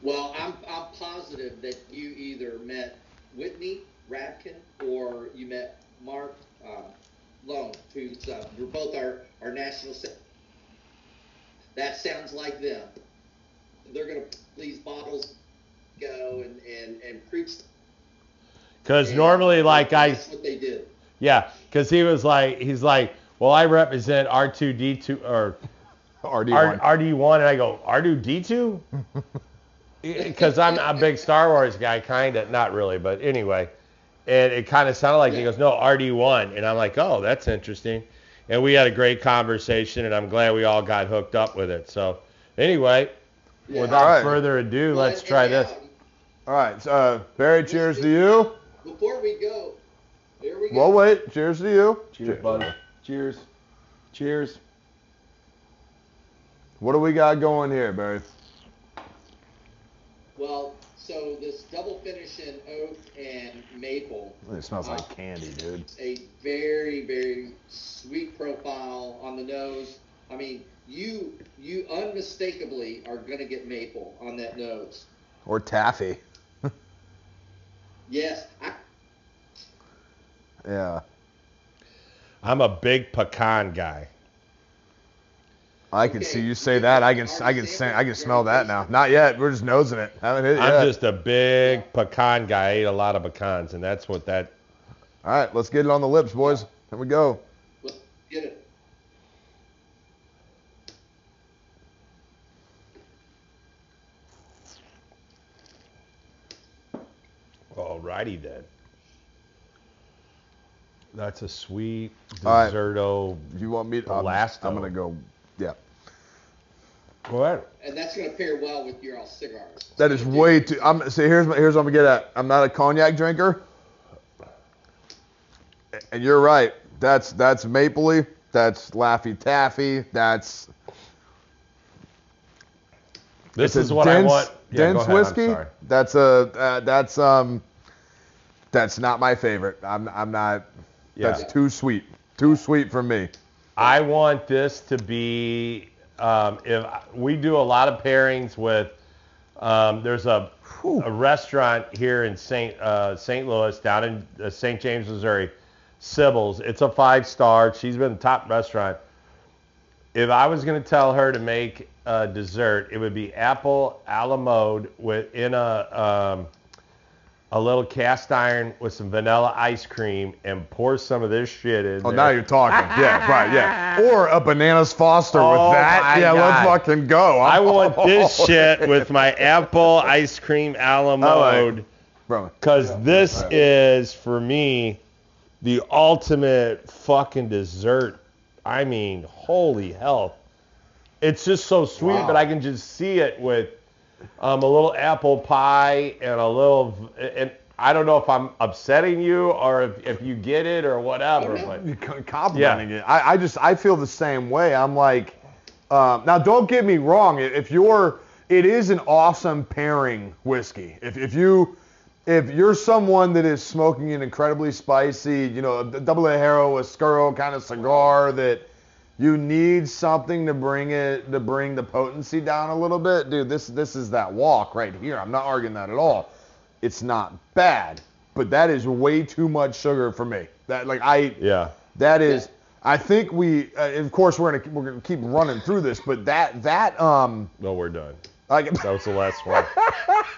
Well, I'm, I'm positive that you either met Whitney Radkin or you met Mark um, Lone, who's uh, we're both our, our national. Se- that sounds like them. They're gonna these bottles go and and and preach. Because normally, like I, that's what they do. Yeah, because he was like, he's like, well, I represent R2D2 or RD1. (laughs) R, RD1, and I go R2D2 (laughs) because I'm a big Star Wars guy, kind of, not really, but anyway. And it kind of sounded like he goes, no, RD1, and I'm like, oh, that's interesting. And we had a great conversation, and I'm glad we all got hooked up with it. So anyway, Yeah. without All right. further ado, Well, let's and- try and this. now, All right, so, uh, Barry, cheers to you. Before we go, here we go. Well, wait, cheers to you. Cheers, buddy. Cheers. Cheers. What do we got going here, Barry? Well, so this double finish in oak and maple, It smells like uh, candy, dude. a very very sweet profile on the nose. I mean, you you unmistakably are gonna get maple on that nose. Or taffy. (laughs) Yes, I, Yeah. I'm a big pecan guy. I can Okay, see you you say that. I can I can say, I can smell that now. Not yet. We're just nosing it. Haven't hit it I'm yet. just a big pecan guy. I ate a lot of pecans, and that's what that. All right, let's get it on the lips, boys. Here we go. let's get it. Alrighty then. That's a sweet All right. desserto. You want me to, I'm, I'm gonna go. Yeah. Go ahead. And that's gonna pair well with your all cigars. That is way too. I'm see. Here's my, here's what I'm gonna get at. I'm not a cognac drinker, and you're right. That's that's mapley. That's Laffy Taffy. That's This is what dense, I want. Yeah, go dense ahead, I'm whiskey. sorry. That's a uh, that's um that's not my favorite. I'm I'm not. Yeah. That's too sweet. Too sweet for me. I want this to be. Um, if we do a lot of pairings with, um, there's a a restaurant here in St. Uh, St. Louis, down in uh, St. James, Missouri, Sybill's. It's a five star. She's been the top restaurant. If I was going to tell her to make a dessert, it would be apple a la mode with in a um, a little cast iron with some vanilla ice cream and pour some of this shit in Oh, there. now you're talking. (laughs) Yeah, right. Yeah. Or a bananas Foster Oh, with that. Yeah, let's fucking go. I want this (laughs) shit with my apple ice cream a mode Bro, because this is for me the ultimate fucking dessert. I mean, holy hell! It's just so sweet, Wow. but I can just see it with um, a little apple pie and a little. And I don't know if I'm upsetting you or if, if you get it or whatever. But you c- complimenting it. I, I just I feel the same way. I'm like, um, now don't get me wrong. If you're, it is an awesome pairing whiskey. If if you if you're someone that is smoking an incredibly spicy, you know, a double a Hero, oscuro kind of cigar that you need something to bring it to bring the potency down a little bit, dude. This this is that walk right here. I'm not arguing that at all. It's not bad, but that is way too much sugar for me. That like I yeah, that is, I think we, uh, of course, we're gonna we're gonna keep running through this, but that that um, no, we're done. like That was the last one.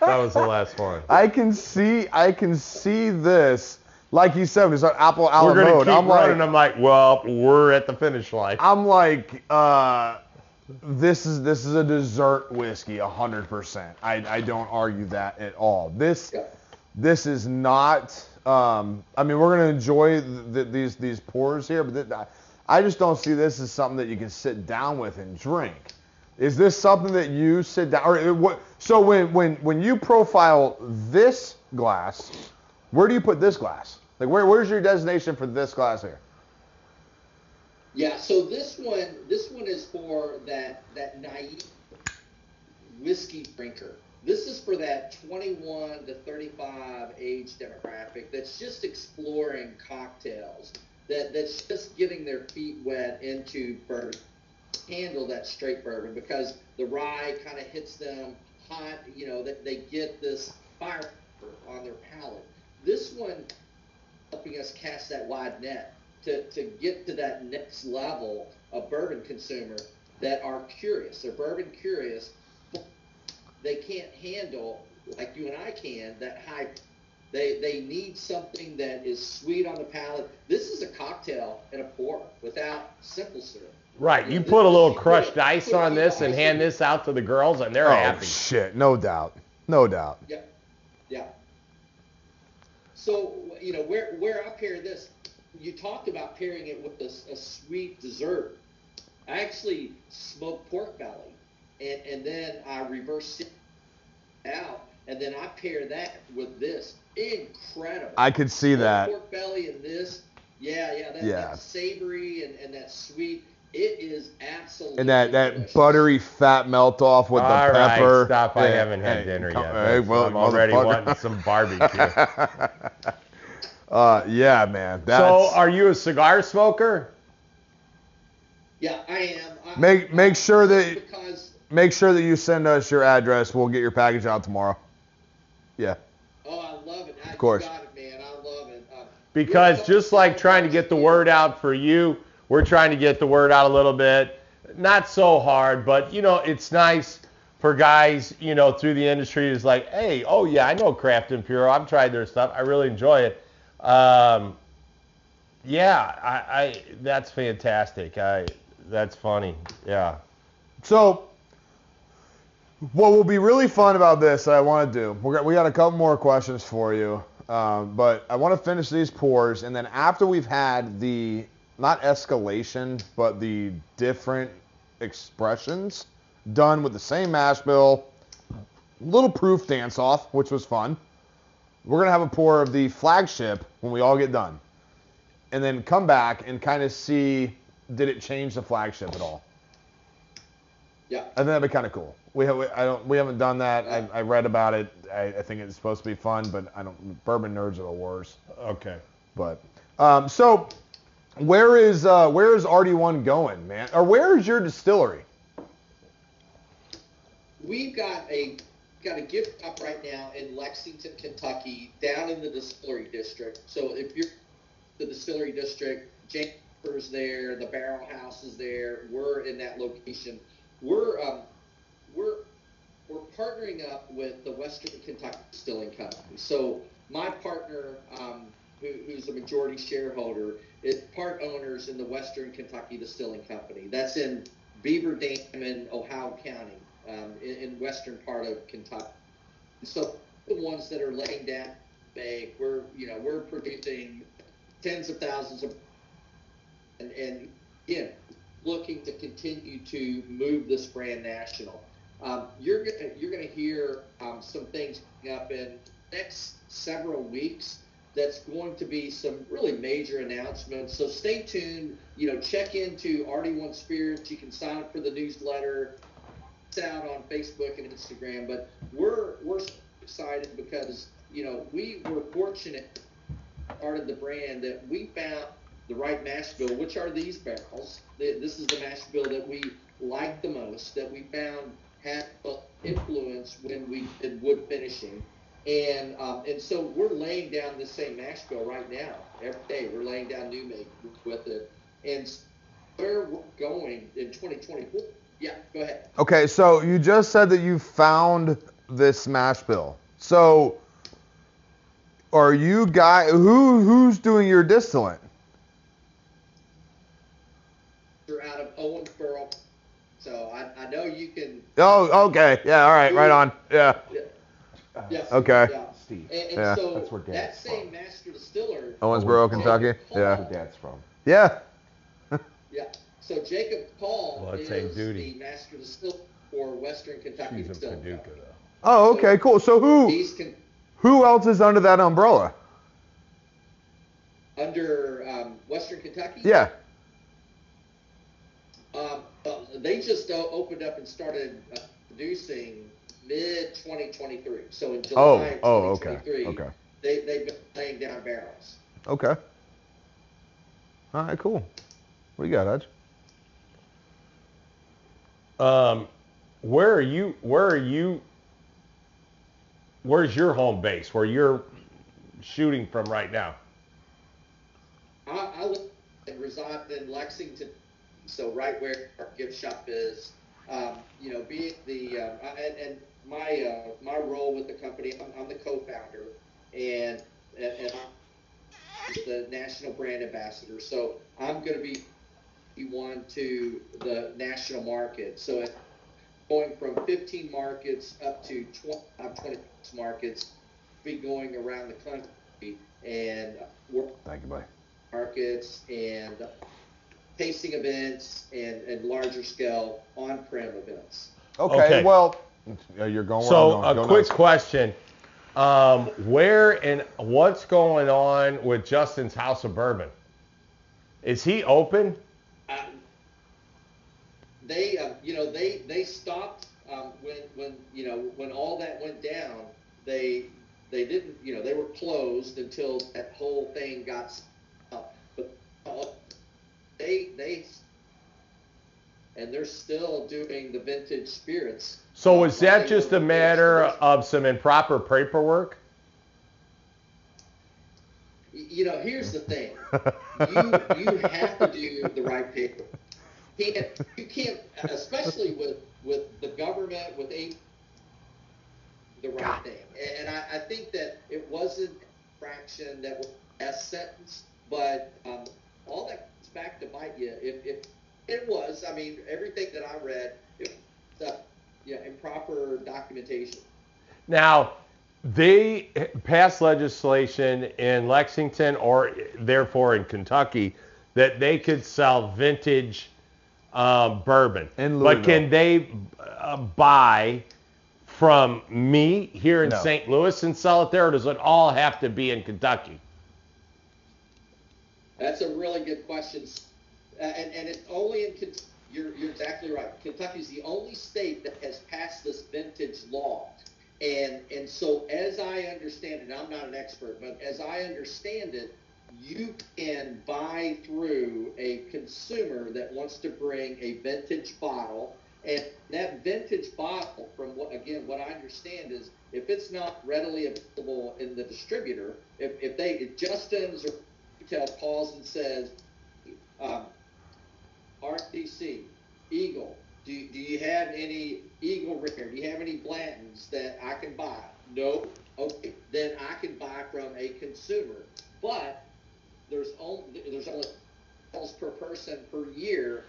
that was the last one. (laughs) I can see I can see this, like you said, it's an apple a la We're gonna keep I'm running. like, I'm like, well, we're at the finish line. I'm like, uh, this is this is a dessert whiskey, hundred percent. I I don't argue that at all. This this is not. Um, I mean, we're gonna enjoy th- th- these these pours here, but th- I just don't see this as something that you can sit down with and drink. Is this something that you sit down or uh, what? So when when when you profile this glass, where do you put this glass? Like where where's your designation for this glass here? Yeah, so this one, this one is for that that naive whiskey drinker. This is for that 21 to 35 age demographic that's just exploring cocktails, that that's just getting their feet wet into bourbon, handle that straight bourbon because the rye kind of hits them hot. You know, that they get this fire on their palate. This one helping us cast that wide net to, to get to that next level of bourbon consumer that are curious. They're bourbon curious. but They can't handle, like you and I can, that high. They, they need something that is sweet on the palate. This is a cocktail and a pour without simple syrup. Right. Yeah, You put a little crushed ice put on this and hand this out to the girls, and they're oh happy. shit, no doubt, no doubt. Yeah, yeah. So you know where where I pair this, you talked about pairing it with a sweet dessert. I actually smoked pork belly, and and then I reverse it out, and then I pair that with this. Incredible. I could see that. pork belly and this. Yeah, yeah. That, Yeah. that savory and, and that sweet. It is. And that, that buttery fat melt off with All the right, pepper. stop. I Yeah, haven't had hey, dinner come- yet. hey, well, I'm already wanting some barbecue. (laughs) uh, yeah, man. That's, so, are you a cigar smoker? Yeah, I am. I, make make sure that because make sure that you send us your address. We'll get your package out tomorrow. Yeah. Oh, I love it. Of course. Got it, man. I love it. Uh, Because just like trying to get the word out for you, we're trying to get the word out a little bit. Not so hard, but you know, it's nice for guys, you know, through the industry is like, hey, oh yeah, I know Craft and Puro. I've tried their stuff. I really enjoy it. Um, yeah, I, I that's fantastic. I that's funny. Yeah. So, what will be really fun about this, I want to do, we got a couple more questions for you, um, but I want to finish these pours, and then after we've had the, not escalation, but the different expressions done with the same mash bill, little proof dance off, which was fun. We're going to have a pour of the flagship when we all get done. And then come back and kind of see, did it change the flagship at all? Yeah. I think that'd be kind of cool. We have, I don't, we haven't done that. I, I read about it. I, I think it's supposed to be fun, but I don't. Bourbon nerds are the worst. Okay. But um, so, where is uh, where is RD1 going, man? Or where is your distillery? We've got a got a gift shop right now in Lexington, Kentucky, down in the distillery district. So if you're the distillery district, Jennifer's there, the Barrel House is there. We're in that location. We're um, we're we're partnering up with the Western Kentucky Distilling Company. So my partner, um, who, who's a majority shareholder, is part owners in the Western Kentucky Distilling Company. That's in Beaver Dam in Ohio County, um, in, in western part of Kentucky. So the ones that are laying down bay, we're you know we're producing tens of thousands of, and, and again looking to continue to move this brand national. Um, you're gonna you're gonna hear um, some things up in next several weeks. That's going to be some really major announcements. So stay tuned. You know, check into RD1 Spirits. You can sign up for the newsletter. It's out on Facebook and Instagram. But we're we're excited because you know we were fortunate part of the brand that we found the right mash bill, which are these barrels. This is the mash bill that we liked the most, that we found had influence when we did wood finishing. And um, and so we're laying down the same mash bill right now. Every day we're laying down new make with it. And where we're going in 2024. Yeah, go ahead. Okay, so you just said that you found this mash bill. So, are you guy who who's doing your distillant? You're out of Owensboro. So I, I know you can. Oh, okay. Yeah, all right, right on. Yeah. Yes. Okay. Yeah. Steve. And, and Yeah. so That's where that Dad's same from. master distiller. Owensboro, Kentucky. Jacob Yeah. Where Dad's from. Yeah. (laughs) Yeah. So Jacob Paul Well, is duty. the master distiller for Western Kentucky She's in Distilling Paducah Company. though. Oh, okay, cool. So who con- who else is under that umbrella? under um, Western Kentucky. Yeah. Um, well, they just uh, opened up and started uh, producing mid 2023. So in July Oh, of oh, okay. 2023, Okay. they they've been laying down barrels. Okay. All right, cool. What do you got, Hutch? Um, where are you? Where are you? Where's your home base? Where you're shooting from right now? I, I live and reside in Lexington, so right where our gift shop is. Um, you know, being the uh, and, and my uh, my role with the company, I'm, I'm the co-founder, and and, and I'm the national brand ambassador. So I'm going to be one to the national market. So it's going from 15 markets up to 20, uh, 26 markets, be going around the country and work Thank you, buddy. markets and tasting events and, and larger scale on-prem events. Okay, Okay. well, yeah, you're going where So I'm going. a Go quick nuts. question. Um, where and what's going on with Justin's House of Bourbon? Is he open? Uh, they, uh, you know, they they stopped um, when when you know when all that went down. They they didn't, you know, they were closed until that whole thing got stopped. But uh, they they and they're still doing the vintage spirits. So is Uh, that just a matter of some improper paperwork? you know, here's the thing. (laughs) You you have to do the right paper. You can't, you can't especially with with the government with a the right thing. And I, I think that it wasn't fraction that was a sentence, but um, all that comes back to bite you. If, if it was, I mean, everything that I read, it was, uh, yeah, improper documentation. Now, they passed legislation in Lexington or therefore in Kentucky that they could sell vintage um, bourbon. In but can they uh, buy from me here in No. St. Louis and sell it there, or does it all have to be in Kentucky? That's a really good question, uh, and and it's only in Ken- you're you're exactly right. Kentucky is the only state that has passed this vintage law, and and so as I understand it, I'm not an expert, but as I understand it, you can buy through a consumer that wants to bring a vintage bottle, and that vintage bottle, from what again what I understand is if it's not readily available in the distributor, if if they if Justin's or retail calls and says, um, RTC, Eagle, do, do you have any Eagle Ricker? Do you have any Blantons that I can buy? No. Okay, then I can buy from a consumer. But there's only there's only sales per person per year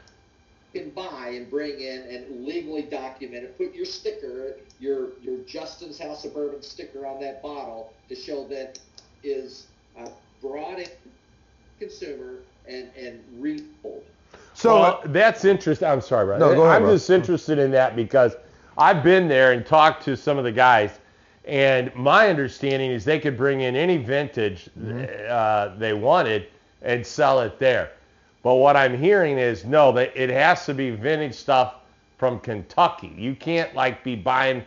can buy and bring in and legally document it. Put your sticker, your your Justin's House of Bourbon sticker on that bottle to show that is uh, brought in consumer and and retold. So, well, that's interesting. I'm sorry, bro. No, go ahead, I'm bro. just interested in that because I've been there and talked to some of the guys, and my understanding is they could bring in any vintage Mm-hmm. uh, they wanted and sell it there. But what I'm hearing is no, that it has to be vintage stuff from Kentucky. You can't like be buying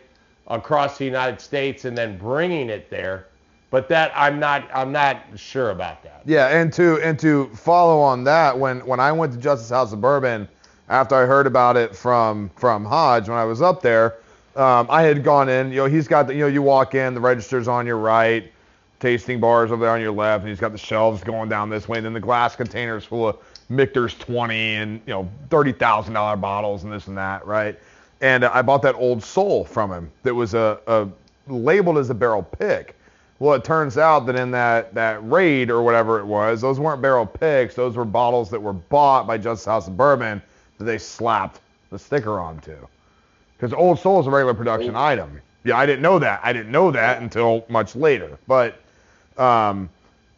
across the United States and then bringing it there. But that I'm not I'm not sure about that. Yeah, and to and to follow on that, when when I went to Justin's House of Bourbon, after I heard about it from from Hodge when I was up there, um, I had gone in. You know, he's got the, you know you walk in, the register's on your right, tasting bars over there on your left, and he's got the shelves going down this way, and then the glass containers full of Michter's 20 and you know thirty thousand dollar bottles and this and that, right? And I bought that old soul from him that was a, a labeled as a barrel pick. Well, it turns out that in that, that raid or whatever it was, those weren't barrel picks. Those were bottles that were bought by Justin's House of Bourbon that they slapped the sticker onto. Because Old Soul is a regular production item. Yeah, I didn't know that. I didn't know that until much later. But um,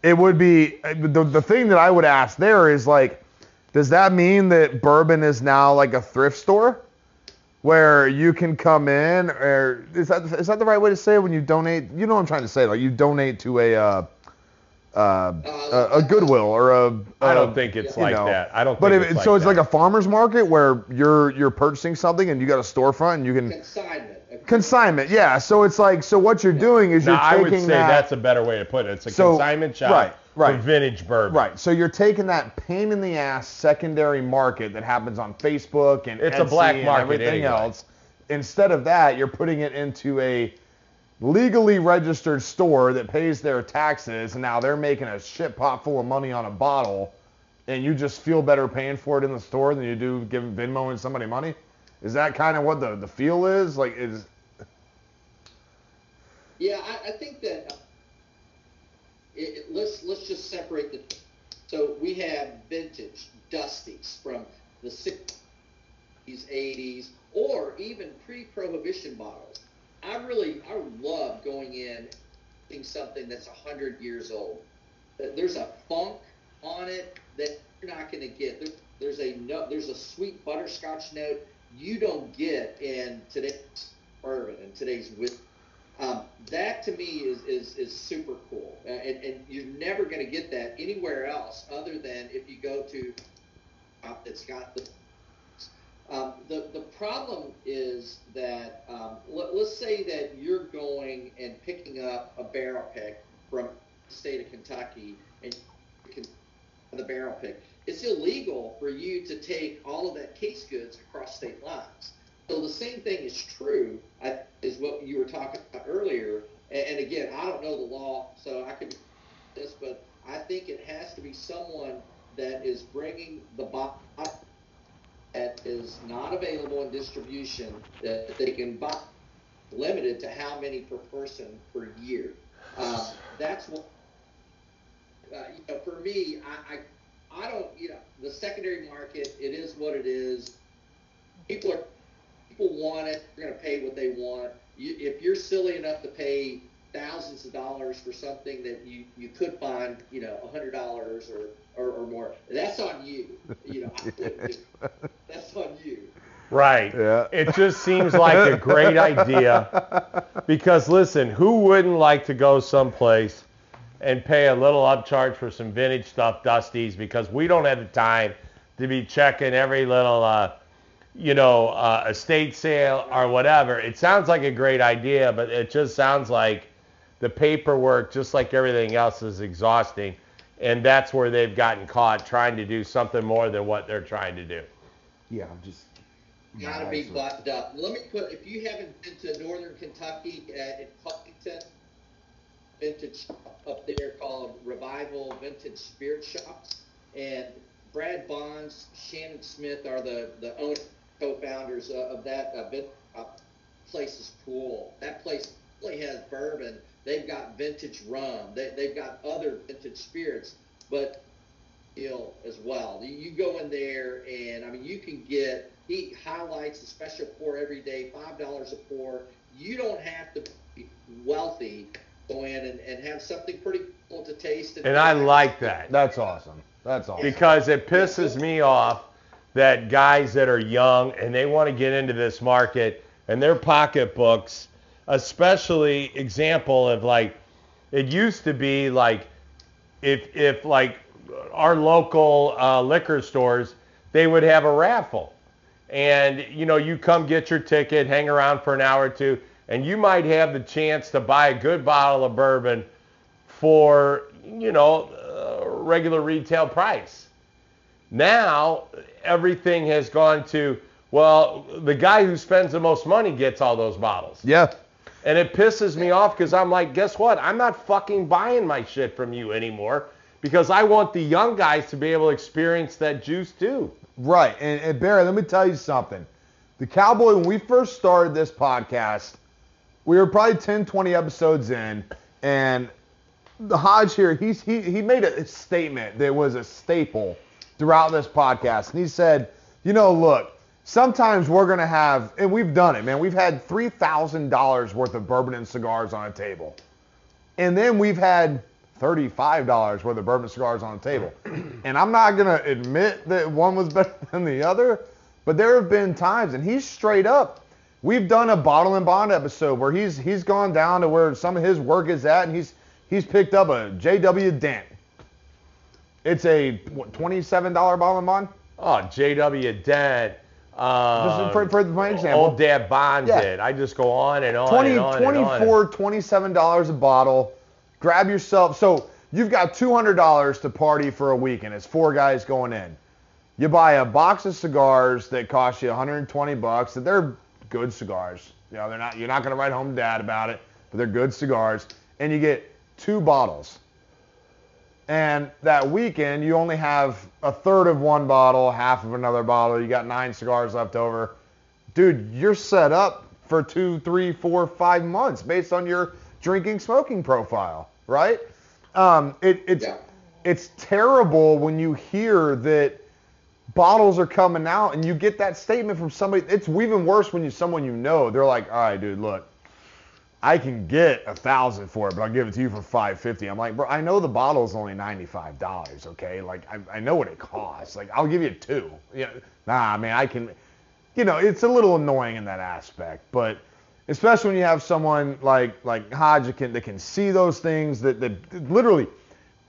it would be the, the thing that I would ask there is like, does that mean that bourbon is now like a thrift store? Where you can come in, or is that is that the right way to say it when you donate? You know what I'm trying to say, like you donate to a uh, uh, a, a Goodwill or a. I a- don't think it's like know. that. I don't But think if, it's so like it's like a farmer's market where you're you're purchasing something and you got a storefront and you can Consignment. consignment. Yeah. So it's like so what you're doing is Now, you're taking. I taking would say that. that's a better way to put it. It's a So- consignment shop right, right. for vintage bourbon. Right. So you're taking that pain in the ass secondary market that happens on Facebook and It's a Etsy black and market everything anyway. else. Instead of that, you're putting it into a legally registered store that pays their taxes, and now they're making a shit pot full of money on a bottle, and you just feel better paying for it in the store than you do giving Venmo and somebody money. Is that kind of what the, the feel is? Like, is Yeah, I, I think that it, it- let's let's just separate the. So we have vintage Dusties from the 60s, 80s, or even pre-prohibition bottles. I really, I love going in, getting something that's 100 years old. There's a funk on it that you're not going to get. There, there's a no, there's a sweet butterscotch note you don't get in today's bourbon and today's whiskey. Um, that to me is, is, is super cool. Uh, and, and you're never going to get that anywhere else other than if you go to uh, that's got the um, the, the problem is that um, let, us say that you're going and picking up a barrel pick from the state of Kentucky and the barrel pick. It's illegal for you to take all of that case goods across state lines. So the same thing is true, is what you were talking about earlier. And, again, I don't know the law, so I could this, but I think it has to be someone that is bringing the bottle that is not available in distribution that they can buy, limited to how many per person per year. Um, that's what, uh, you know, for me, I, I, I don't, you know, the secondary market, it is what it is. People are, people want it. They're going to pay what they want. You, if you're silly enough to pay thousands of dollars for something that you, you could find, you know, a hundred dollars or, or, or more, that's on you. You know, (laughs) that's on you. Right. Yeah. It just seems like a great idea because listen, who wouldn't like to go someplace and pay a little upcharge for some vintage stuff, Dusties, because we don't have the time to be checking every little, uh, you know, uh, estate sale or whatever. It sounds like a great idea, but it just sounds like the paperwork, just like everything else, is exhausting. And that's where they've gotten caught trying to do something more than what they're trying to do. Yeah, I'm just. Got to be buttoned up. Let me put, if you haven't been to northern Kentucky uh, in Covington, vintage up there called Revival Vintage Spirit Shops, and Brad Bonds, Shannon Smith are the the owner, co-founders of that uh, uh, place is cool. That place really has bourbon. They've got vintage rum. They, they've got other vintage spirits, but ill as well. You go in there and I mean you can get he highlights a special pour every day, five dollars a pour. You don't have to be wealthy go in and, and have something pretty cool to taste. And I like that. That's awesome. That's awesome. Because it pisses me off that guys that are young and they want to get into this market and their pocketbooks, especially example of like, it used to be like, if if like our local uh, liquor stores, they would have a raffle, and you know you come get your ticket, hang around for an hour or two, and you might have the chance to buy a good bottle of bourbon for, you know, regular retail price. Now, everything has gone to, well, the guy who spends the most money gets all those bottles. Yeah. And it pisses me off because I'm like, guess what? I'm not fucking buying my shit from you anymore because I want the young guys to be able to experience that juice too. Right. And, and Barry, let me tell you something. The Cowboy, when we first started this podcast, we were probably 10, 20 episodes in, and the Hodge here, he's, he, he made a statement that was a staple throughout this podcast. And he said, you know, look, sometimes we're going to have, and we've done it, man. We've had $3,000 worth of bourbon and cigars on a table. And then we've had $35 worth of bourbon and cigars on the table. (clears throat) And I'm not going to admit that one was (laughs) better than the other, but there have been times, and he's straight up, We've done a bottled in bond episode where he's he's gone down to where some of his work is at, and he's he's picked up a J.W. Dant. It's a what, twenty-seven dollar bottled in bond. Oh, J.W. Dant. Just um, for, for my example. Old Dad Bond Yeah. did. I just go on and on 20, and on 24 and on. $27 a bottle. Grab yourself. So you've got $200 to party for a week, and it's four guys going in. You buy a box of cigars that cost you 120 bucks. and They're good cigars. You know, they're not. You're not going to write home to dad about it, but they're good cigars. And you get two bottles. And that weekend, you only have a third of one bottle, half of another bottle. You got nine cigars left over. Dude, you're set up for two, three, four, five months based on your drinking, smoking profile, right? Um, it, it's Yeah. it's terrible when you hear that bottles are coming out and you get that statement from somebody. It's even worse when you someone you know. They're like, all right, dude, look, I can get a thousand for it, but I'll give it to you for five fifty. I'm like, bro, I know the bottle is only ninety five dollars, okay? Like, I, I know what it costs. Like, I'll give you two. Yeah, nah, man, I can. You know, it's a little annoying in that aspect, but especially when you have someone like like Hodge that can, that can see those things that that literally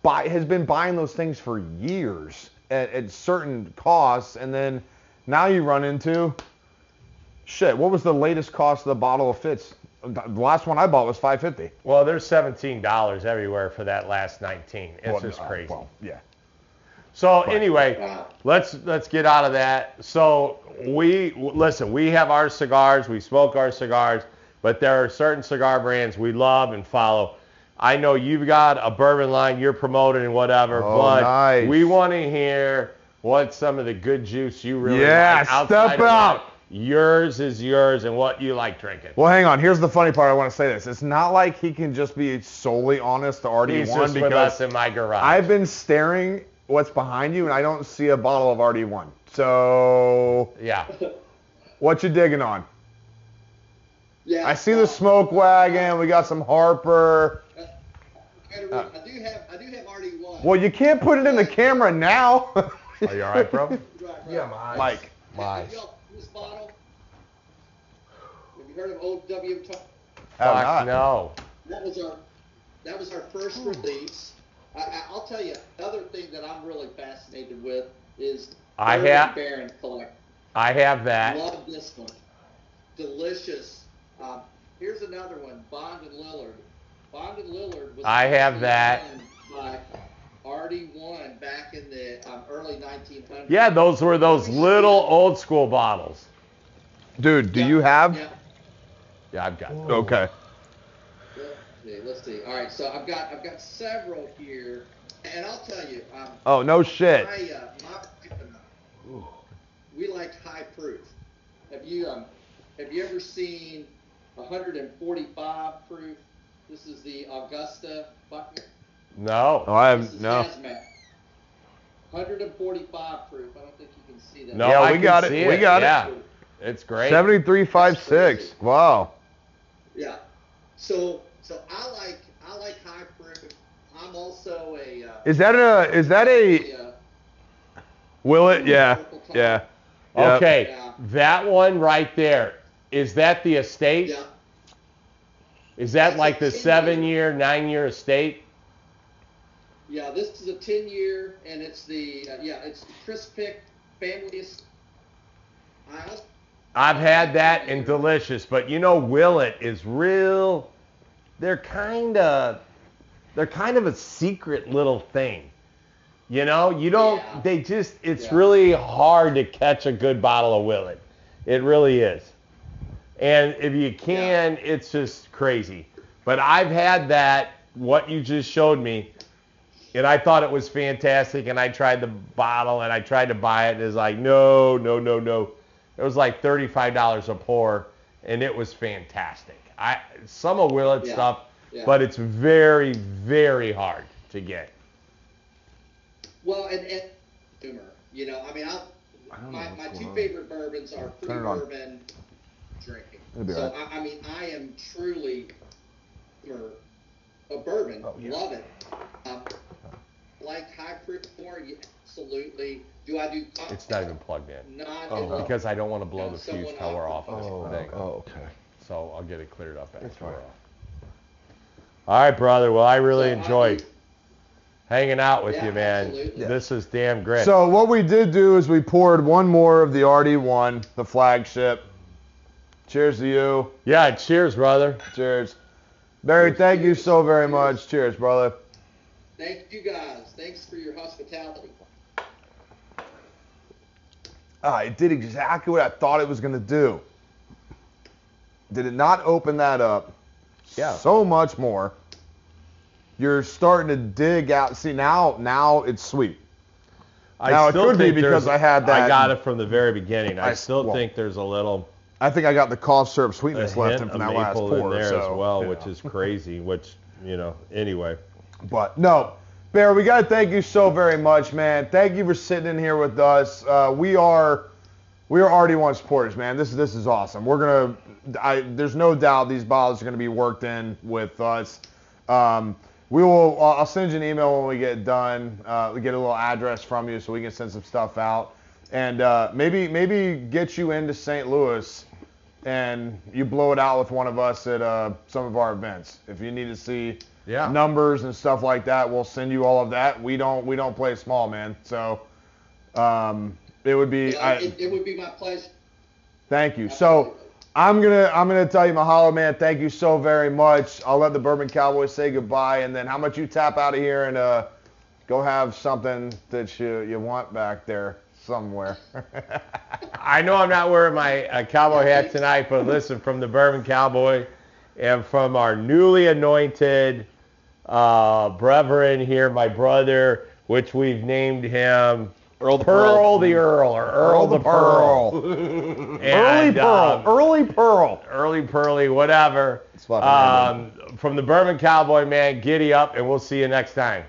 buy has been buying those things for years at, at certain costs, and then now you run into shit. What was the latest cost of the bottle of Fitz? The last one I bought was 550. Well, there's $17 everywhere for that last 19. It's Well, just uh, crazy. Well, yeah. So anyway, Wow. let's let's get out of that. So we listen. We have our cigars. We smoke our cigars, but there are certain cigar brands we love and follow. I know you've got a bourbon line you're promoting and whatever, Oh, but nice. we want to hear what some of the good juice you really Yeah, like outside step of out. that. Yours is yours, and what you like drinking. Well, hang on. Here's the funny part. I want to say this. It's not like he can just be solely honest to RD1 He's just with because us in my garage. I've been staring what's behind you and I don't see a bottle of RD1. So, yeah. what you digging on? Yeah. I see the smoke wagon. We got some Harper. I I do have I do have already one. Well, you can't put it in the camera now. Are you all right, bro? Right, right. Yeah, my eyes. Mike. My. Have y'all seen this bottle? Have you heard of Old W. Talk? Have not. no. That was our that was our first release. I, I, I'll tell you another thing that I'm really fascinated with is I have- Baron Collect. I have that. Love this one. Delicious. Um, here's another one. Bond and Lillard. Bond and Lillard was I have that. by RD1 back in the um, early 1900s. Yeah, those were those little old school bottles. Dude, do Yeah, you have? Yeah. Yeah, I've got. Okay. Let's see, let's see. All right, so I've got I've got several here, and I'll tell you, um, Oh, no shit. my, uh, my wife and I, we like high proof. Have you um, have you ever seen 145 proof? This is the Augusta Buckner. No. Oh, I This have no. hazmat. 145 proof. I don't think you can see that. No, Yeah, I we can got it. see We got it. yeah. It's great. 7356. Wow. Yeah. So so I like I like high proof. I'm also a. Uh, Is that a is that a uh, Willet? Yeah. Yeah. Yep. Okay, Yeah. that one right there. Is that the estate? yeah. Is that That's like the seven year. year, nine year estate? Yeah, this is a 10 year, and it's the uh, yeah, it's the Chris Pick family. es- I also, I've had that and delicious, but you know, Willet is real. They're kind of, they're kind of a secret little thing. You know, you don't. Yeah. They just. It's Yeah. really hard to catch a good bottle of Willet. It really is. And if you can, it's just crazy. But I've had that. What you just showed me. And I thought it was fantastic, and I tried the bottle, and I tried to buy it, and it's like, no, no, no, no. It was like thirty-five dollars a pour, and it was fantastic. I some of Willet Yeah, stuff, yeah. but it's very, very hard to get. well, and, and consumer, you know, I mean, I, don't my, what's my two on. favorite bourbons are Turn it on. pre-bourbon drinking. So all right. I, I mean, I am truly for a bourbon. Oh, yeah. Love it. Um, like high proof more? Yeah, absolutely. Do I do? It's not even plugged in Not Oh, at because I don't want to blow No, the fuse someone till we're else- off Oh, this thing. Oh, okay. So I'll get it cleared up after That's we're fine. off. All right, brother. Well, I really So I enjoyed do- hanging out with Yeah, you, man. absolutely. This is damn great. So what we did do is we poured one more of the RD1, the flagship. Cheers to you. yeah, cheers, brother. Cheers. Barry, thank you so very much. Cheers, brother. Thank you guys. Thanks for your hospitality. Ah, it did exactly what I thought it was going to do. Did it not open that up? Yeah. So much more. You're starting to dig out. See now, now it's sweet. I Now, it still could be because I had that- I got it from the very beginning. I, I- still well, think there's a little I think I got the cough syrup sweetness left in from that last maple in pour. there so, as well, yeah. which is crazy. Which you know, anyway. But no, Bear, we got to thank you so very much, man. Thank you for sitting in here with us. Uh, we are we are RD1 supporters, man. This is this is awesome. We're gonna. I, there's no doubt these bottles are gonna be worked in with us. Um, we will. I'll I'll send you an email when we get done. Uh, we get a little address from you so we can send some stuff out, and uh, maybe maybe get you into St. Louis, and you blow it out with one of us at uh, some of our events. If you need to see Yeah. numbers and stuff like that, we'll send you all of that. We don't we don't play small, man. So um, it would be. Yeah, I, it, it would be my pleasure. Thank you. So I'm gonna I'm gonna tell you, Mahalo, man. Thank you so very much. I'll let the Bourbon Cowboys say goodbye, and then how much you tap out of here and uh, go have something that you you want back there somewhere. (laughs) I know I'm not wearing my uh, cowboy hat tonight, but listen, from the Bourbon Cowboy and from our newly anointed uh, brethren here, my brother, which we've named him Earl the Pearl Pearl. the Earl or Earl, the Pearl. (laughs) Early And, Pearl. um, Early Pearl. early Pearly, whatever. Um, from the Bourbon Cowboy, man, giddy up, and we'll see you next time.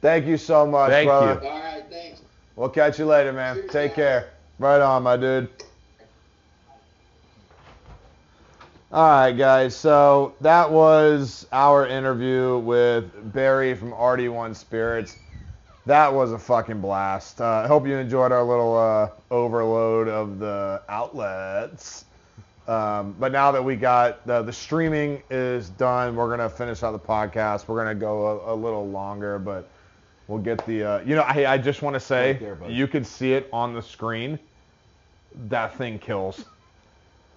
Thank you so much, Thank brother. you. All right, thanks. We'll catch you later, man. Take care. Right on, my dude. All right, guys. So that was our interview with Barry from RD1 Spirits. That was a fucking blast. Uh, I hope you enjoyed our little uh, overload of the outlets. Um, but now that we got the, the streaming is done, we're gonna finish out the podcast. We're gonna go a, a little longer, but we'll get the. Uh, you know, I, I just want to say Right there, you could see it on the screen. That thing kills.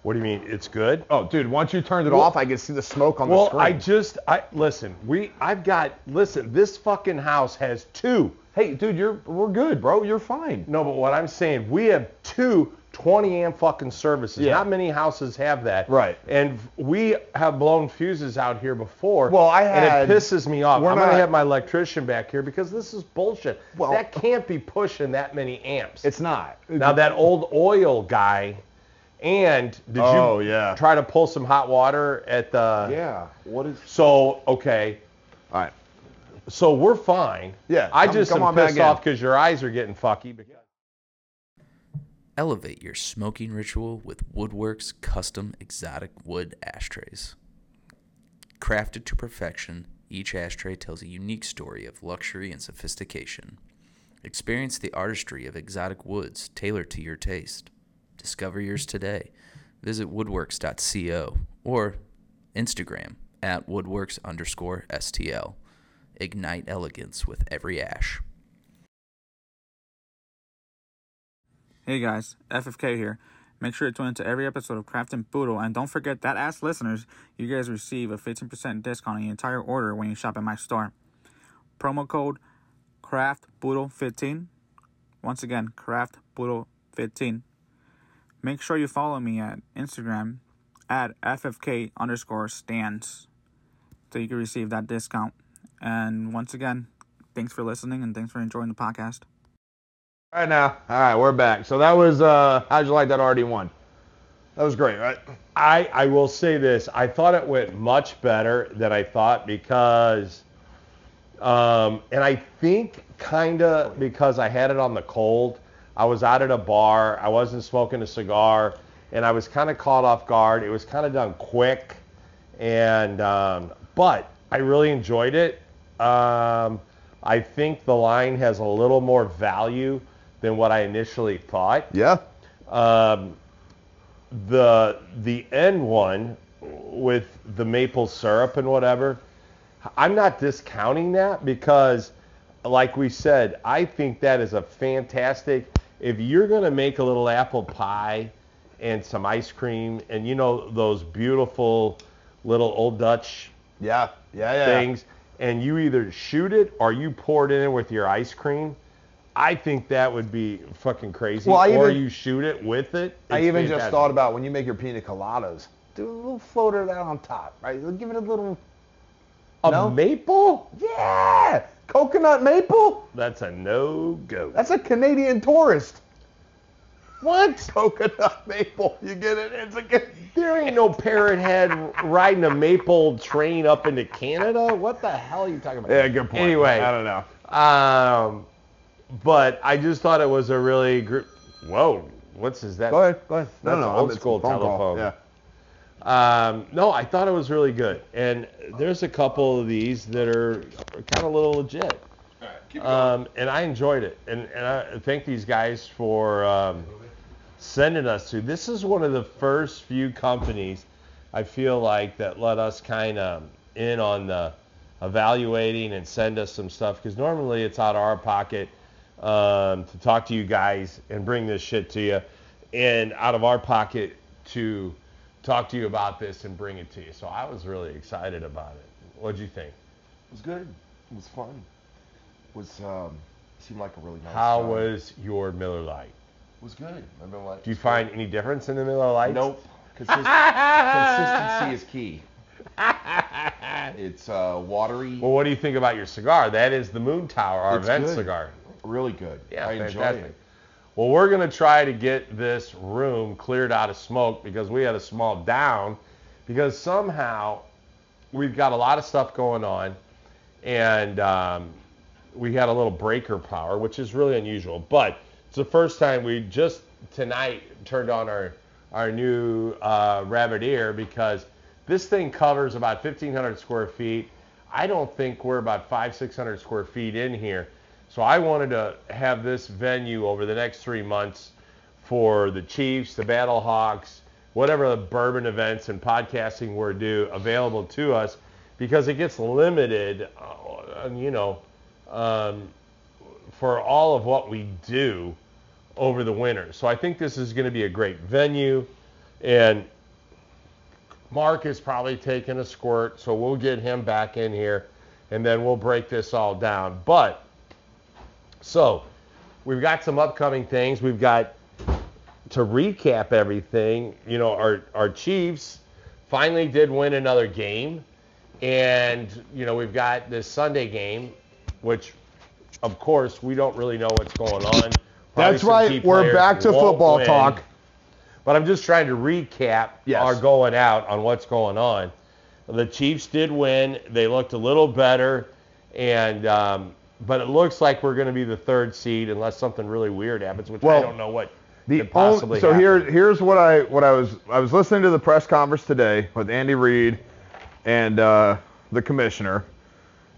What do you mean? It's good? Oh, dude! Once you turned it Well- off, I could see the smoke on the screen. Well. I just, I listen. We, I've got, listen. This fucking house has two. hey, dude, you're we're good, bro. You're fine. No, but what I'm saying, we have two 20 amp fucking services. Yeah. Not many houses have that. Right. And we have blown fuses out here before. Well, I have And it pisses me off. I'm going to have my electrician back here because this is bullshit. Well- that can't be pushing that many amps. It's not. now that old oil guy. And did Oh, you yeah. try to pull some hot water at the? Yeah. What is? So okay, All right. so we're fine. Yeah, I come- just come am on back pissed in. off because your eyes are getting fucky. Because Elevate your smoking ritual with Woodworks custom exotic wood ashtrays. Crafted to perfection, each ashtray tells a unique story of luxury and sophistication. Experience the artistry of exotic woods tailored to your taste. Discover yours today. Visit woodworks.co or Instagram at woodworks underscore STL. Ignite elegance with every ash. Hey guys, FFK here. Make sure to tune into every episode of Craft and Puro, and don't forget that as listeners, you guys receive a 15% discount on the entire order when you shop at my store. Promo code Craft CraftBoodle15. Once again, Craft CraftBoodle15. Make sure you follow me at Instagram at FFK underscore stands so you can receive that discount. And once again, thanks for listening and thanks for enjoying the podcast. All right now. All right, we're back. So that was uh how'd you like that RD1? That was great, right? I, I will say this. I thought it went much better than I thought because, um, and I think kind of because I had it on the cold. I was out at a bar. I wasn't smoking a cigar, and I was kind of caught off guard. It was kind of done quick, and um, but I really enjoyed it. Um, I think the line has a little more value than what I initially thought. Yeah. Um, the the end one with the maple syrup and whatever, I'm not discounting that because, like we said, I think that is a fantastic. If you're gonna make a little apple pie and some ice cream and you know those beautiful little old Dutch Yeah. Yeah, yeah. things, and you either shoot it or you pour it in with your ice cream. I think that would be fucking crazy. Well, I or even- you shoot it with it. I even just thought about when you make your pina coladas, do a little floater of that on top, right? Give it a little a no? maple. Yeah! Coconut maple? That's a no go. That's a Canadian tourist. What? Coconut (laughs) maple. You get it? It's a good. There ain't no parrot head riding a maple train up into Canada. What the hell are you talking about? Yeah, good point. Anyway, I don't know. Um, but I just thought it was a really gr- whoa. What's is that? Go ahead. Go ahead. No, That's no, old it's a school telephone. Yeah. Um, no, I thought it was really good, and there's a couple of these that are kind of a little legit. Um, and I enjoyed it, and, and I thank these guys for um, sending us to. This is one of the first few companies I feel like that let us kind of in on the evaluating and send us some stuff. Because normally it's out of our pocket um, to talk to you guys and bring this shit to you, and out of our pocket to talk to you about this and bring it to you. So I was really excited about it. What'd you think? It was good. It was fun. It was um, seemed like a really nice. How time. was your Miller Lite? It was good. Mean, like, Do you find any difference in the Miller Lite? Nope. Consist- (laughs) consistency is key. It's uh, watery. Well, what do you think about your cigar? That is the Moon Tower, our It's event good. cigar. Really good. Yeah, I enjoy fantastic. it. Well, we're going to try to get this room cleared out of smoke because we had a small down because somehow we've got a lot of stuff going on and um, we had a little breaker power, which is really unusual. But it's the first time we just tonight turned on our our new uh, rabbit ear because this thing covers about 1,500 square feet. I don't think we're about five, 600 square feet in here. So I wanted to have this venue over the next three months for the Chiefs, the Battle Hawks, whatever the bourbon events and podcasting were due available to us because it gets limited, uh, you know, um, for all of what we do over the winter. So I think this is going to be a great venue. And Mark is probably taking a squirt, so we'll get him back in here and then we'll break this all down. But so we've got some upcoming things. We've got to recap everything. You know, our our Chiefs finally did win another game, and you know we've got this Sunday game, which of course we don't really know what's going on. Probably That's right. We're back to football win. talk. But I'm just trying to recap Yes. our going out on what's going on. The Chiefs did win. They looked a little better, and um, but it looks like we're going to be the third seed unless something really weird happens, which I don't know what The could possibly only, so happen. here here's what I what I was I was listening to the press conference today with Andy Reid and uh, the commissioner,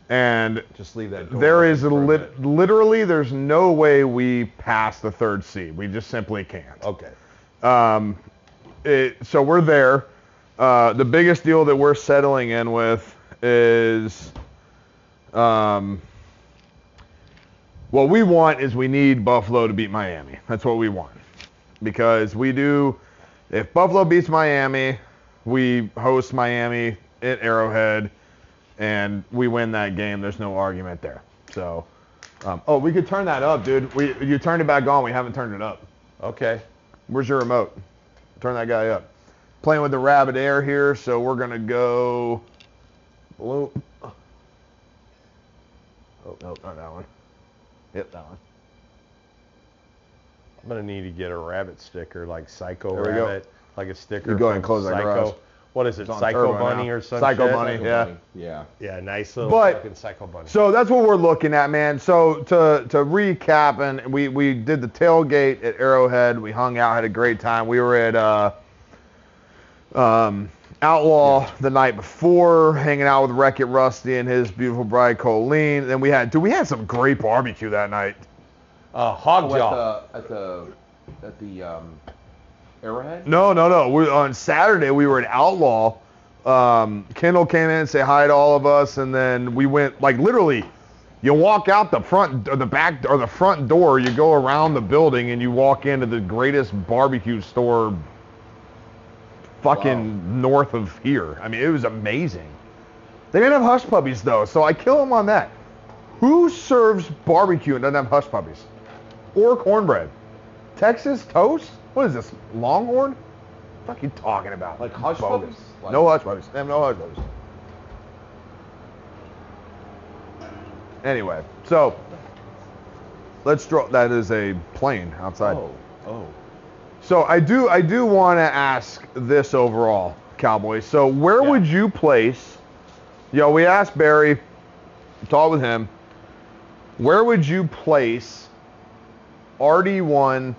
and Just leave that. there is lit, literally there's no way we pass the third seed. We just simply can't. okay. Um, it, so we're there. Uh, the biggest deal that we're settling in with is, um, what we want is we need Buffalo to beat Miami. That's what we want, because we do. If Buffalo beats Miami, we host Miami at Arrowhead, and we win that game. There's no argument there. So, um, oh, we could turn that up, dude. We you turned it back on. We haven't turned it up. Okay. Where's your remote? Turn that guy up. Playing with the rabbit air here, so we're gonna go. Oh no, not that one. Yep, that one. I'm gonna need to get a rabbit sticker like Psycho There we go. Rabbit, like a sticker. You go ahead and close that garage. What is it? Psycho Bunny now. or something? Psycho shit? Bunny. Yeah. Bunny, Yeah. Yeah, nice little But- fucking Psycho Bunny. So that's what we're looking at, man. So to to recap, and we we did the tailgate at Arrowhead. We hung out, had a great time. We were at uh, um, Outlaw the night before, hanging out with Wreck It Rusty and his beautiful bride Colleen. Then we had, dude, we had some great barbecue that night. uh, Hog Oh, Jaw. at the at the at the um, Arrowhead. No, no, no. We, on Saturday we were at Outlaw. Um, Kendall came in and say hi to all of us, and then we went like literally. You walk out the front or the back or the front door. You go around the building and you walk into the greatest barbecue store. Fucking north of here. I mean, it was amazing. They didn't have hush puppies though, so I kill them on that. Who serves barbecue and doesn't have hush puppies or cornbread? Texas toast? What is this? Longhorn? What the fuck are you talking about? Like hush Bogus. puppies? Like- no hush puppies. They have no hush puppies. Anyway, so let's draw. That is a plane outside. Oh, oh. So I do I do want to ask this overall, Cowboys. So where Yeah. would you place? You know, we asked Barry, talked with him. Where would you place RD1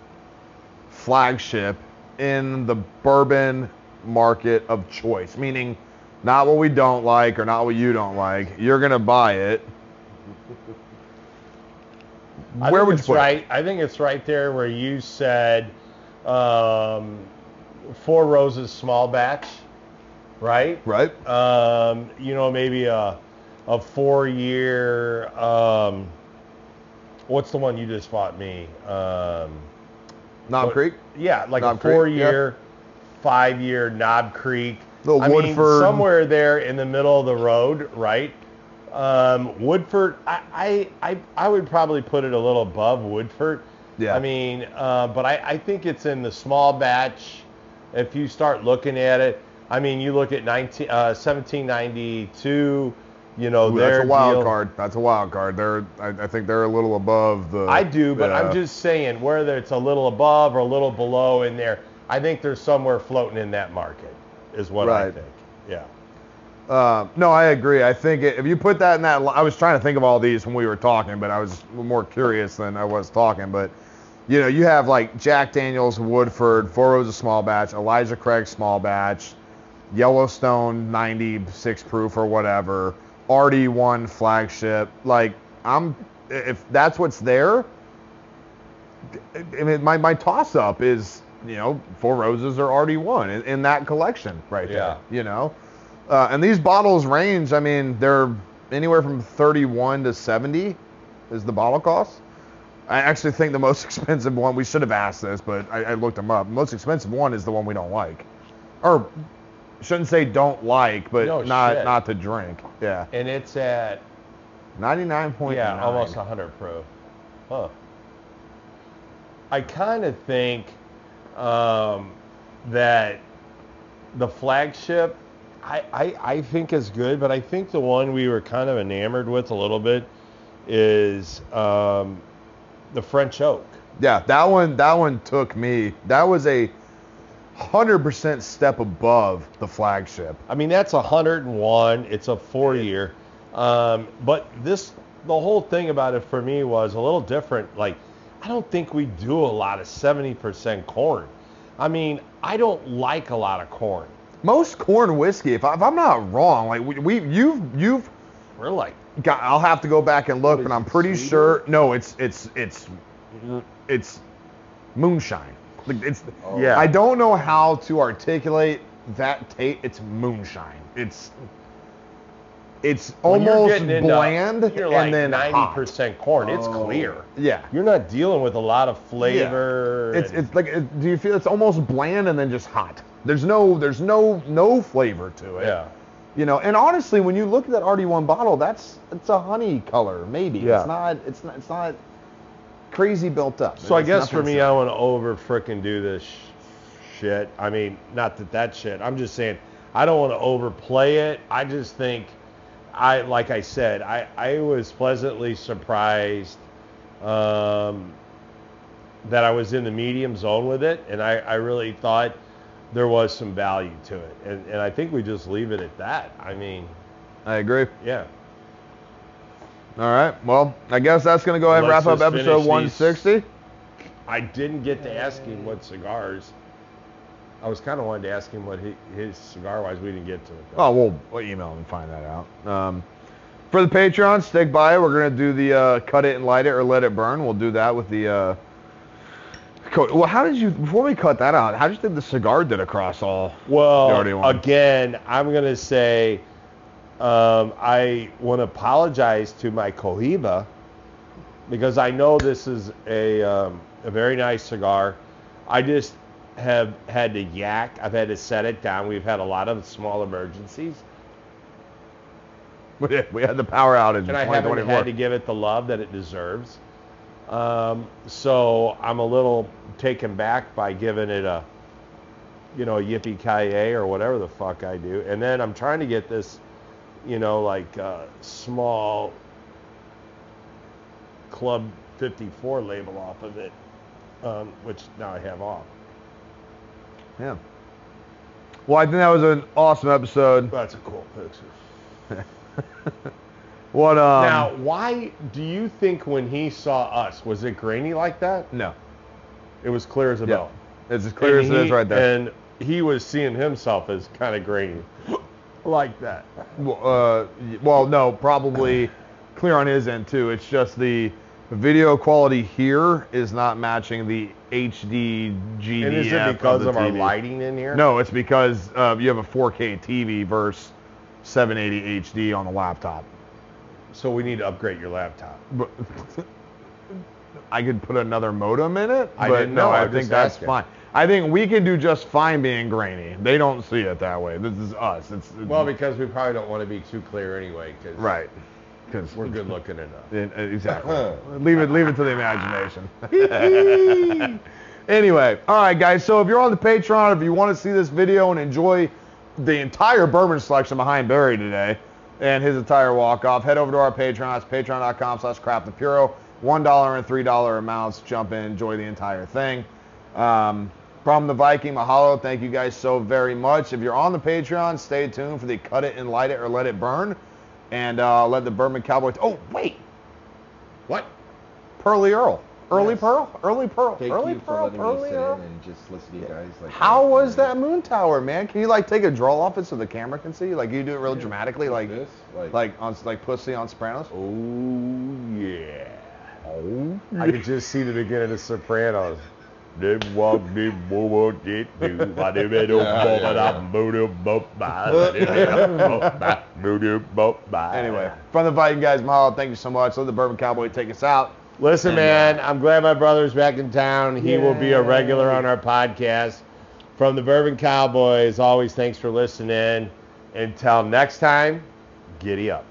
flagship in the bourbon market of choice? Meaning, not what we don't like or not what you don't like. You're gonna buy it. Where would you put it? right. I think it's right there where you said um, Four Roses small batch, right? Right. Um, you know, maybe a a four year. Um, what's the one you just bought me? Um, Knob what- Creek. Yeah, like Knob a Creek, four yeah. year, five year Knob Creek. Little I mean, somewhere there in the middle of the road, right? Um, Woodford, I, I, I, I would probably put it a little above Woodford. Yeah. I mean, uh, but I, I think it's in the small batch. If you start looking at it, I mean, you look at 19, uh, 1792, you know, Ooh, that's a wild deal. card. That's a wild card. They're, I, I think they're a little above the. I do, but. I'm just saying whether it's a little above or a little below in there, I think there's somewhere floating in that market, is what I Right. think. Yeah. Uh, no, I agree. I think it, if you put that in that, I was trying to think of all these when we were talking, but I was more curious than I was talking. But you know, you have like Jack Daniels, Woodford, Four Roses Small Batch, Elijah Craig Small Batch, Yellowstone 96 proof or whatever, RD1 flagship. Like I'm, if that's what's there, I mean, my, my toss up is, you know, Four Roses or RD1 in, in that collection right Yeah. there, you know? Uh, and these bottles range, I mean, they're anywhere from 31 to 70 is the bottle cost. I actually think the most (laughs) expensive one, we should have asked this, but I, I looked them up. most expensive one is the one we don't like. Or shouldn't say don't like, but No not shit. not to drink. Yeah. And it's at 99.9. yeah, almost 100 proof. Huh. I kind of think um, that the flagship, I, I, I think is good, but I think the one we were kind of enamored with a little bit is um, the French oak. Yeah, that one that one took me. That was a 100% step above the flagship. I mean, that's 101. It's a four year. Um, but this, the whole thing about it for me was a little different. Like, I don't think we do a lot of 70% corn. I mean, I don't like a lot of corn. Most corn whiskey, if, I, if I'm not wrong, like we, we you've you've We're like, got. I'll have to go back and look, but I'm pretty sweeter? sure. No, it's it's it's it's moonshine. Like it's. Oh. Yeah. I don't know how to articulate that taste. It's moonshine. It's. It's when you're almost getting into- bland You're like and then 90% hot. corn. It's Oh. clear. Yeah. You're not dealing with a lot of flavor. Yeah. It's and- it's like it, do you feel it's almost bland and then just hot? There's no there's no no flavor to it. yeah. You know, and honestly, when you look at that RD1 bottle, that's it's a honey color, maybe. Yeah. It's not it's not it's not crazy built up. So I guess for me, so- I want to over frickin' do this sh- shit. I mean, not that that shit. I'm just saying I don't want to overplay it. I just think I, like I said, I, I was pleasantly surprised um, that I was in the medium zone with it, and I, I really thought there was some value to it, and, and I think we just leave it at that. I mean, I agree. yeah. All right. Well, I guess that's gonna go ahead and Let's wrap up just episode finish these. 160. I didn't get to ask him what cigars. I was kind of wanting to ask him what he, his cigar wise. We didn't get to it. though. Oh, we'll, we'll email him and find that out. Um, for the Patreon, stick by it. We're gonna do the uh, cut it and light it or let it burn. We'll do that with the. Uh, well, how did you before we cut that out? How did you think the cigar did across all? Well, again, I'm going to say um, I want to apologize to my Cohiba because I know this is a, um, a very nice cigar. I just have had to yak. I've had to set it down. We've had a lot of small emergencies, (laughs) We had- the power outage in and I haven't had to give it the love that it deserves. Um, so I'm a little taken back by giving it a, you know, yippee ki or whatever the fuck I do. And then I'm trying to get this, you know, like uh, small Club 54 label off of it, um, which now I have off. Yeah. Well, I think that was an awesome episode. That's a cool picture. (laughs) What um? now, why do you think when he saw us, was it grainy like that? no. It was clear as a bell. It's as clear And as it is right there. And he was seeing himself as kind of grainy, (gasps) like that. Well, uh, well, no, probably clear on his end too. It's just the video quality here is not matching the HD GDF And is it because the of, our lighting in here? No, it's because uh, you have a 4K TV versus 780 HD on the laptop. So we need to upgrade your laptop. But I could put another modem in it, I but didn't no, I I'm think that's asking. fine. I think we can do just fine being grainy. They don't see it that way. This is us. It's, it's Well, because we probably don't want to be too clear anyway, because right. Because we're good looking enough. (laughs) Exactly. (laughs) leave it, leave it to the imagination. (laughs) anyway, all right, guys. So if you're on the Patreon, if you want to see this video and enjoy the entire bourbon selection behind Barry today and his entire walk off, head over to our Patreon. It's patreon.com/slash craft and puro. One dollar and three dollar amounts. Jump in, enjoy the entire thing. Um, from the Viking Mahalo, thank you guys so very much. If you're on the Patreon, stay tuned for the cut it and light it or let it burn, and uh, let the Bourbon Cowboys... oh wait, What? Pearly Earl. Early Yes. Pearl? Early Pearl? Thank early you Pearl? for letting Early me sit Earl? in and just listen to you guys. Like How was that moon tower, man? Can you like take a draw off it so the camera can see? Like you do it real dramatically, like this? Like, like on like pussy on Sopranos. Oh yeah. Oh. I could just see the beginning of Sopranos. Them walk, them woman, did do, but them ain't no Yeah, bump, yeah, and I'm yeah. booted by, but them ain't no bump by, booted bump by. Anyway, from the Viking guys, Mahalo, thank you so much. Let the Bourbon Cowboy take us out. Listen, And, man, I'm glad my brother's back in town. He will be a regular on our podcast. From the Bourbon Cowboys, always thanks for listening. Until next time, giddy up.